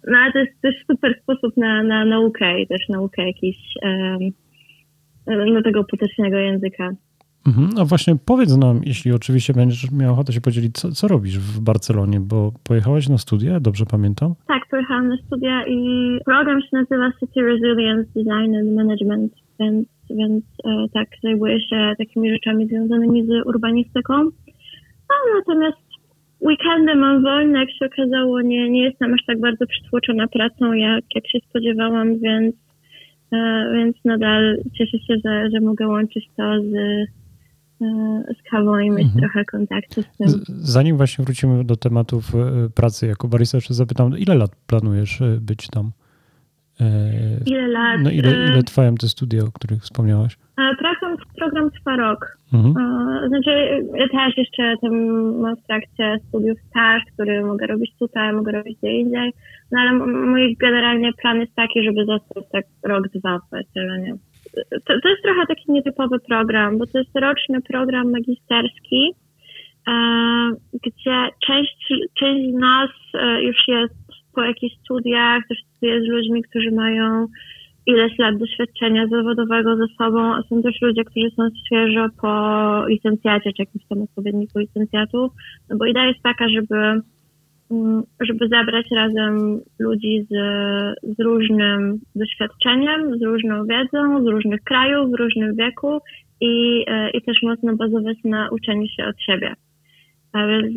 [SPEAKER 6] No ale to jest też super sposób na, na naukę i też naukę jakichś um, no, tego potocznego języka.
[SPEAKER 4] Mhm. A właśnie powiedz nam, jeśli oczywiście będziesz miał ochotę się podzielić, co, co robisz w Barcelonie, bo pojechałaś na studia, dobrze pamiętam?
[SPEAKER 6] Tak, pojechałam na studia i program się nazywa City Resilience Design and Management, więc, więc e, tak, zajmuję się takimi rzeczami związanymi z urbanistyką. No, natomiast weekendy mam wolne, jak się okazało, nie, nie jestem aż tak bardzo przytłoczona pracą, jak, jak się spodziewałam, więc więc nadal cieszę się, że, że mogę łączyć to z, e, z kawą i mieć
[SPEAKER 4] Mhm.
[SPEAKER 6] trochę kontaktu z tym.
[SPEAKER 4] Zanim właśnie wrócimy do tematów e, pracy jako barista, jeszcze zapytam, ile lat planujesz e, być tam?
[SPEAKER 6] Ile lat?
[SPEAKER 4] No ile, ile trwają te studia, o których wspomniałaś?
[SPEAKER 6] e, Program, trwa rok.
[SPEAKER 4] Mhm.
[SPEAKER 6] Znaczy, ja też jeszcze tam mam w trakcie studiów staż, który mogę robić tutaj, mogę robić gdzie indziej, no ale mój generalnie plan jest taki, żeby zostać tak rok, dwa w Barcelonie. To, to jest trochę taki nietypowy program, bo to jest roczny program magisterski, e, gdzie część, część z nas e, już jest po jakichś studiach, też studiuje z ludźmi, którzy mają ileś lat doświadczenia zawodowego ze sobą, a są też ludzie, którzy są świeżo po licencjacie, czy jakimś tam odpowiedniku licencjatu, no bo idea jest taka, żeby, mm, żeby zebrać razem ludzi z, z różnym doświadczeniem, z różną wiedzą, z różnych krajów, w różnym wieku i, e, i też mocno bazować na uczeniu się od siebie.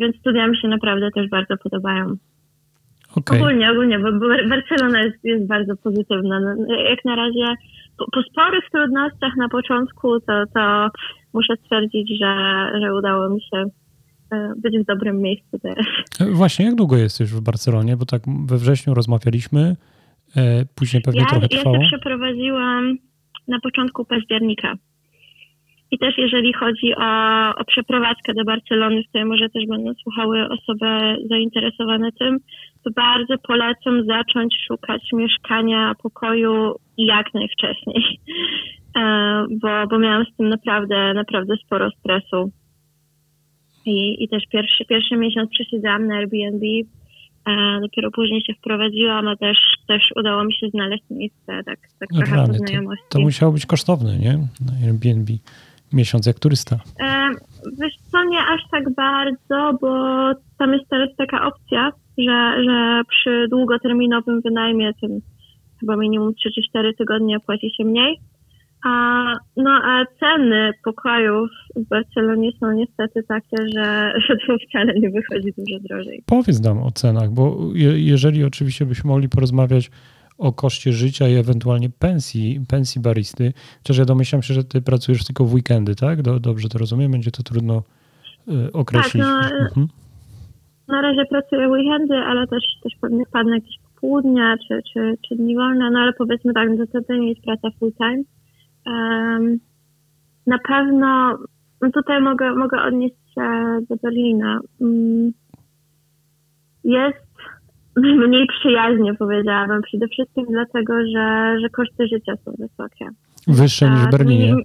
[SPEAKER 6] Więc studia mi się naprawdę też bardzo podobają.
[SPEAKER 4] Okej.
[SPEAKER 6] Ogólnie, ogólnie, bo Barcelona jest, jest bardzo pozytywna. No, Jak na razie, po, po sporych trudnościach na początku, to, to muszę stwierdzić, że, że udało mi się e, być w dobrym miejscu teraz.
[SPEAKER 4] E, Właśnie, jak długo jesteś w Barcelonie? Bo tak we wrześniu rozmawialiśmy, e, później pewnie
[SPEAKER 6] Ja,
[SPEAKER 4] trochę
[SPEAKER 6] ja
[SPEAKER 4] trwało.
[SPEAKER 6] się przeprowadziłam na początku października. I też jeżeli chodzi o, o przeprowadzkę do Barcelony, w której może też będą słuchały osoby zainteresowane tym, bardzo polecam zacząć szukać mieszkania, pokoju jak najwcześniej. E, bo, bo miałam z tym naprawdę, naprawdę sporo stresu. I, i też pierwszy, pierwszy miesiąc przesiedziałam na Airbnb, E, dopiero później się wprowadziłam, a też, też udało mi się znaleźć miejsce tak, tak
[SPEAKER 4] No
[SPEAKER 6] trochę
[SPEAKER 4] rany, to,
[SPEAKER 6] znajomości.
[SPEAKER 4] to musiało być kosztowne, nie? Na Airbnb. Miesiąc jak turysta.
[SPEAKER 6] E, wiesz co, nie aż tak bardzo, bo tam jest teraz taka opcja, że, że przy długoterminowym wynajmie, tym chyba minimum 3 czy 4 tygodnie płaci się mniej. A, no a ceny pokojów w Barcelonie są niestety takie, że, że to wcale nie wychodzi dużo drożej.
[SPEAKER 4] Powiedz nam o cenach, bo je, jeżeli oczywiście byśmy mogli porozmawiać o koszcie życia i ewentualnie pensji, pensji baristy, chociaż ja domyślam się, że ty pracujesz tylko w weekendy, tak? Do, dobrze to rozumiem? Będzie to trudno y, określić.
[SPEAKER 6] Tak, no,
[SPEAKER 4] Mhm.
[SPEAKER 6] Na razie pracuję weekendy, ale też, też pewnie wpadnę jakieś popołudnia czy, czy, czy dni wolne, no ale powiedzmy tak, no to, nie jest praca full time. Um, na pewno no tutaj mogę, mogę odnieść się do Berlina. Um, jest mniej przyjaźnie, powiedziałabym, przede wszystkim dlatego, że, że koszty życia są wysokie.
[SPEAKER 4] Wyższe niż w
[SPEAKER 6] Tak,
[SPEAKER 4] Berlinie.
[SPEAKER 6] nie-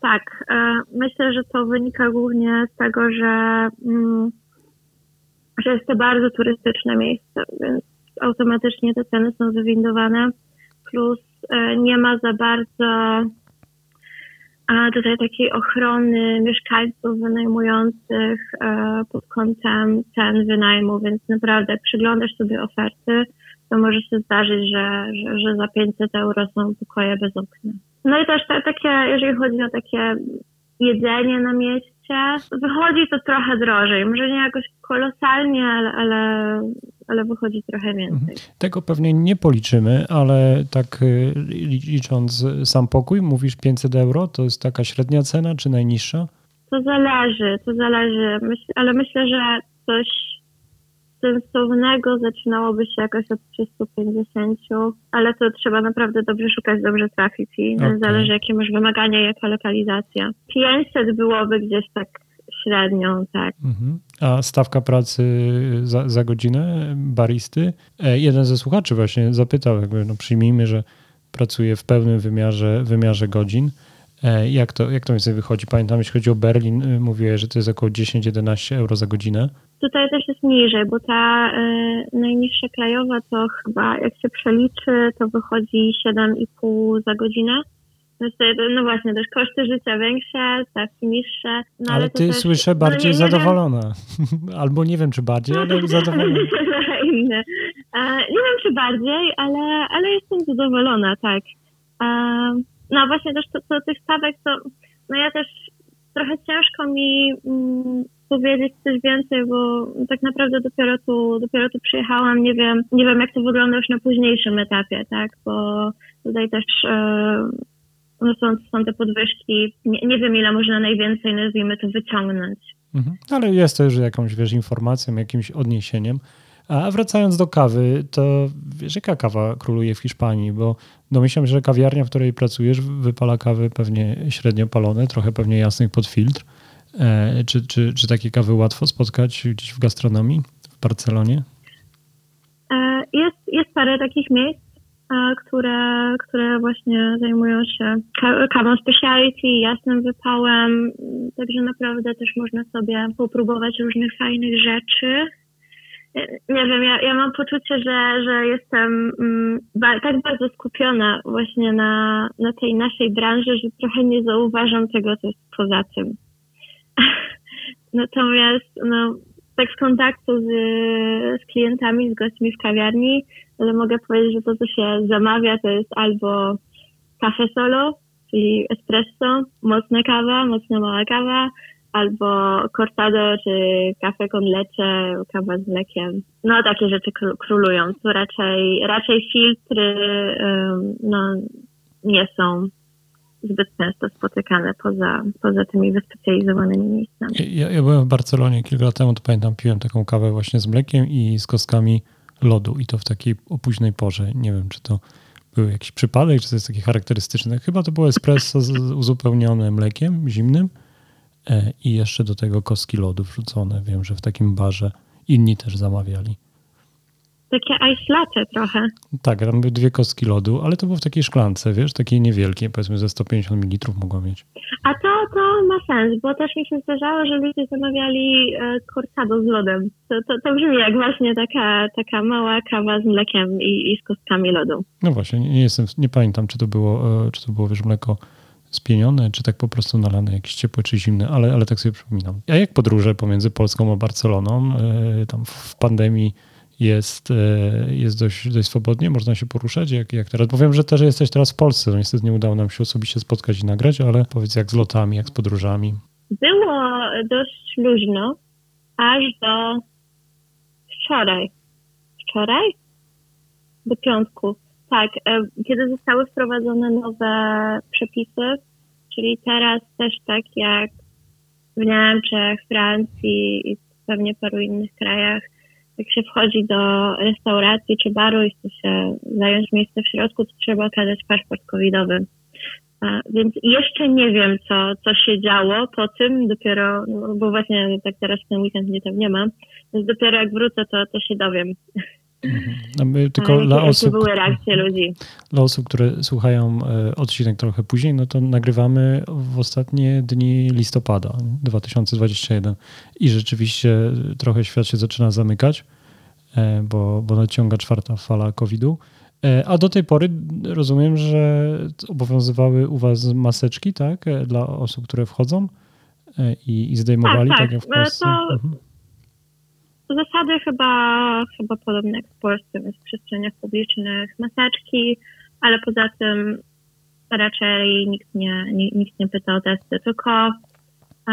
[SPEAKER 6] Tak, e, myślę, że to wynika głównie z tego, że, mm, że jest to bardzo turystyczne miejsce, więc automatycznie te ceny są wywindowane, plus e, nie ma za bardzo tutaj takiej ochrony mieszkańców wynajmujących e, pod kątem cen wynajmu, więc naprawdę jak przyglądasz sobie oferty, to może się zdarzyć, że, że, że za 500 euro są pokoje bez okna. No i też te, takie, jeżeli chodzi o takie jedzenie na wychodzi to trochę drożej. Może nie jakoś kolosalnie, ale, ale, ale wychodzi trochę więcej.
[SPEAKER 4] Tego pewnie nie policzymy, ale tak y, licząc sam pokój, mówisz 500 euro, to jest taka średnia cena czy najniższa?
[SPEAKER 6] To zależy, to zależy, Myśl, ale myślę, że coś sensownego zaczynałoby się jakoś od 350, ale to trzeba naprawdę dobrze szukać, dobrze trafić i
[SPEAKER 4] Okej.
[SPEAKER 6] zależy jakie masz wymagania, jaka lokalizacja. 500 byłoby gdzieś tak średnią, tak.
[SPEAKER 4] Mhm. A stawka pracy za, za godzinę baristy? E, jeden ze słuchaczy właśnie zapytał, jakby, no przyjmijmy, że pracuje w pełnym wymiarze, wymiarze godzin. E, jak to, jak to mniej więcej wychodzi? Pamiętam, jeśli chodzi o Berlin, y, mówiłeś, że to jest około 10-11 euro za godzinę.
[SPEAKER 6] Tutaj też jest niżej, bo ta y, najniższa krajowa to chyba jak się przeliczy, to wychodzi 7,5 za godzinę. No, no właśnie, też koszty życia większe, stawki niższe. No,
[SPEAKER 4] ale
[SPEAKER 6] to
[SPEAKER 4] ty
[SPEAKER 6] też,
[SPEAKER 4] słyszę
[SPEAKER 6] no
[SPEAKER 4] bardziej
[SPEAKER 6] nie- nie
[SPEAKER 4] zadowolona. Albo nie wiem, czy bardziej, ale zadowolona.
[SPEAKER 6] inne. E, nie wiem, czy bardziej, ale, ale jestem zadowolona, tak. E, no właśnie też to, to tych stawek, to no ja też trochę ciężko mi mm, powiedzieć coś więcej, bo tak naprawdę dopiero tu, dopiero tu przyjechałam, nie wiem, nie wiem jak to wygląda już na późniejszym etapie, tak, bo tutaj też e, no są, są te podwyżki. Nie, nie wiem, ile można najwięcej, nazwijmy to, wyciągnąć.
[SPEAKER 4] Mhm. Ale jest też jakąś, wiesz, informacją, jakimś odniesieniem. A wracając do kawy, to wiesz, jaka kawa króluje w Hiszpanii? Bo domyślam się, że kawiarnia, w której pracujesz, wypala kawy pewnie średnio palone, trochę pewnie jasnych pod filtr. E, czy, czy, czy takie kawy łatwo spotkać gdzieś w gastronomii w Barcelonie?
[SPEAKER 6] E, jest, jest parę takich miejsc, e, które, które właśnie zajmują się ka- kawą speciality, jasnym wypałem, także naprawdę też można sobie popróbować różnych fajnych rzeczy. Nie wiem, ja, ja mam poczucie, że, że jestem mm, tak bardzo skupiona właśnie na, na tej naszej branży, że trochę nie zauważam tego, co jest poza tym. Natomiast no, tak z kontaktu z, z klientami, z gośćmi w kawiarni, ale mogę powiedzieć, że to, co się zamawia, to jest albo kafe solo, czyli espresso, mocna kawa, mocna mała kawa, albo cortado, czy kafe con leche, kawa z mlekiem. No takie rzeczy król- królują. Tu raczej, raczej filtry ym, no, nie są zbyt często spotykane poza, poza tymi wyspecjalizowanymi miejscami.
[SPEAKER 4] Ja, ja byłem w Barcelonie kilka lat temu, to pamiętam, piłem taką kawę właśnie z mlekiem i z kostkami lodu i to w takiej późnej porze. Nie wiem, czy to był jakiś przypadek, czy to jest takie charakterystyczne. Chyba to było espresso z, uzupełnione mlekiem zimnym e, i jeszcze do tego kostki lodu wrzucone. Wiem, że w takim barze inni też zamawiali.
[SPEAKER 6] Takie ice latte trochę.
[SPEAKER 4] Tak, tam były dwie kostki lodu, ale to było w takiej szklance, wiesz, takiej niewielkiej, powiedzmy ze 150 ml mogła mieć.
[SPEAKER 6] A to, to ma sens, bo też mi się zdarzało, że ludzie zamawiali e, cortado z lodem. To, to, to brzmi jak właśnie taka, taka mała kawa z mlekiem i, i z kostkami lodu.
[SPEAKER 4] No właśnie, nie, nie jestem, nie pamiętam, czy to było, e, czy to było, wiesz, mleko spienione, czy tak po prostu nalane jakieś ciepłe, czy zimne, ale, ale tak sobie przypominam. A jak podróże pomiędzy Polską a Barceloną? E, Tam w pandemii jest, e, jest dość, dość swobodnie, można się poruszać, jak, jak teraz. Bo wiem, że też jesteś teraz w Polsce, no niestety nie udało nam się osobiście spotkać i nagrać, ale powiedz jak z lotami, jak z podróżami.
[SPEAKER 6] Było dość luźno, aż do wczoraj. Wczoraj? Do piątku. Tak, e, kiedy zostały wprowadzone nowe przepisy, czyli teraz też tak jak w Niemczech, Francji i pewnie paru innych krajach, jak się wchodzi do restauracji czy baru i chce się zająć miejsce w środku, to trzeba okazać paszport covidowy. Więc jeszcze nie wiem, co, co się działo po tym, dopiero, no, bo właśnie tak teraz ten weekend mnie tam nie ma, więc dopiero jak wrócę, to, to się dowiem.
[SPEAKER 4] No, my, tylko
[SPEAKER 6] Jakie-
[SPEAKER 4] dla osób,
[SPEAKER 6] były reakcje ludzi.
[SPEAKER 4] dla osób, które słuchają e, odcinek trochę później, no to nagrywamy w ostatnie dni listopada 2021 i rzeczywiście trochę świat się zaczyna zamykać, e, bo, bo nadciąga czwarta fala COVID-u. E, A do tej pory rozumiem, że obowiązywały u Was maseczki, tak, e, dla osób, które wchodzą e, i, i zdejmowali,
[SPEAKER 6] Tak,
[SPEAKER 4] tak,
[SPEAKER 6] tak.
[SPEAKER 4] jak w
[SPEAKER 6] E,
[SPEAKER 4] Polsce.
[SPEAKER 6] to-
[SPEAKER 4] Mhm.
[SPEAKER 6] Zasady chyba, chyba podobne jak w Polsce, więc w przestrzeniach publicznych maseczki, ale poza tym raczej nikt nie, ni- nikt nie pyta o testy, tylko e,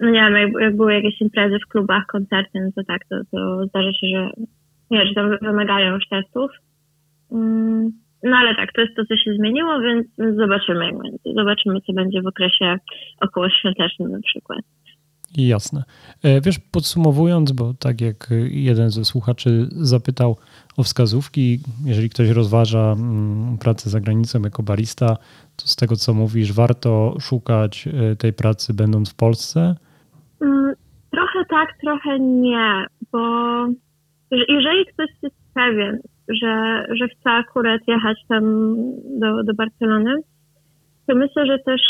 [SPEAKER 6] no nie wiem, jak, jak były jakieś imprezy w klubach, koncerty, no to tak, to, to zdarza się, że nie, że tam wymagają już testów. Mm, No ale tak, to jest to, co się zmieniło, więc zobaczymy, jak będzie. Zobaczymy, co będzie w okresie okołoświątecznym na przykład.
[SPEAKER 4] Jasne. E, Wiesz, podsumowując, bo tak jak jeden ze słuchaczy zapytał o wskazówki, jeżeli ktoś rozważa mm, pracę za granicą jako barista, to z tego co mówisz, warto szukać e, tej pracy będąc w Polsce.
[SPEAKER 6] Mm, Trochę tak, trochę nie, bo że- jeżeli ktoś jest pewien, że, że chce akurat jechać tam do, do Barcelony, to myślę, że też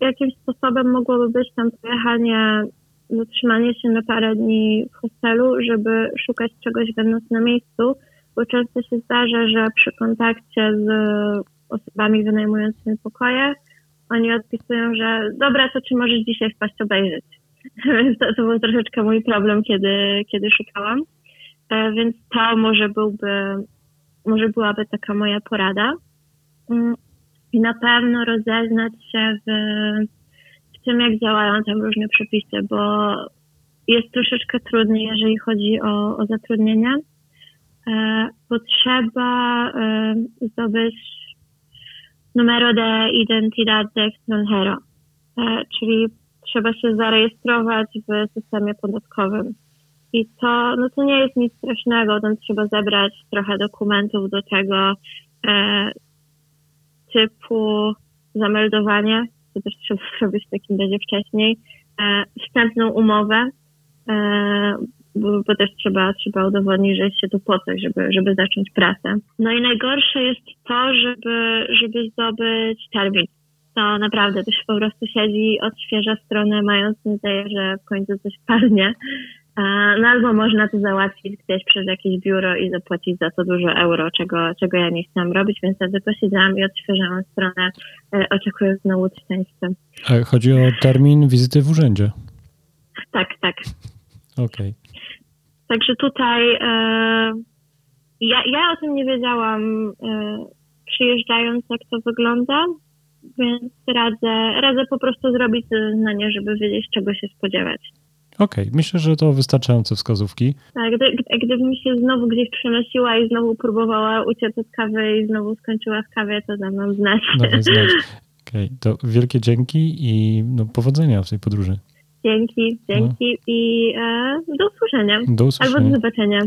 [SPEAKER 6] jakimś sposobem mogłoby być tam pojechanie, zatrzymanie się na parę dni w hostelu, żeby szukać czegoś będąc na miejscu, bo często się zdarza, że przy kontakcie z osobami wynajmującymi pokoje, oni odpisują, że dobra, to czy możesz dzisiaj wpaść obejrzeć? To, to był troszeczkę mój problem, kiedy, kiedy szukałam. E, Więc to może byłby, może byłaby taka moja porada. Mm, I na pewno rozeznać się w, w tym, jak działają tam różne przepisy, bo jest troszeczkę trudniej, jeżeli chodzi o, o zatrudnienie, e, bo trzeba e, zdobyć numero de identidad de extranjero, e, czyli trzeba się zarejestrować w systemie podatkowym. I to, no to nie jest nic strasznego, tam trzeba zebrać trochę dokumentów do tego e, typu zameldowanie, to też trzeba zrobić w takim razie wcześniej, e, wstępną umowę, e, bo, bo też trzeba, trzeba udowodnić, że jest się tu po coś, żeby, żeby zacząć pracę. No i najgorsze jest to, żeby, żeby zdobyć termin. To naprawdę to się po prostu siedzi, odświeża stronę, mając nadzieję, że w końcu coś padnie. No albo można to załatwić gdzieś przez jakieś biuro i zapłacić za to dużo euro, czego, czego ja nie chciałam robić, więc wtedy posiedziałam i odświeżałam stronę, e, oczekując na łódź szczęścia.
[SPEAKER 4] A chodzi o termin wizyty w urzędzie.
[SPEAKER 6] Tak, tak.
[SPEAKER 4] Okej.
[SPEAKER 6] Także tutaj e, ja, ja o tym nie wiedziałam e, przyjeżdżając, jak to wygląda, więc radzę, radzę po prostu zrobić zeznanie, żeby wiedzieć, czego się spodziewać.
[SPEAKER 4] Okej, myślę, że to wystarczające wskazówki.
[SPEAKER 6] Tak, gdy, gdy, gdybym się znowu gdzieś przenosiła i znowu próbowała uciec od kawy i znowu skończyła w kawie, to dam wam znać.
[SPEAKER 4] Dawaj znać. Okej, to wielkie dzięki i no, powodzenia w tej podróży.
[SPEAKER 6] dzięki, dzięki i e, do usłyszenia.
[SPEAKER 4] Do
[SPEAKER 6] Albo
[SPEAKER 4] usłyszenia.
[SPEAKER 6] do zobaczenia.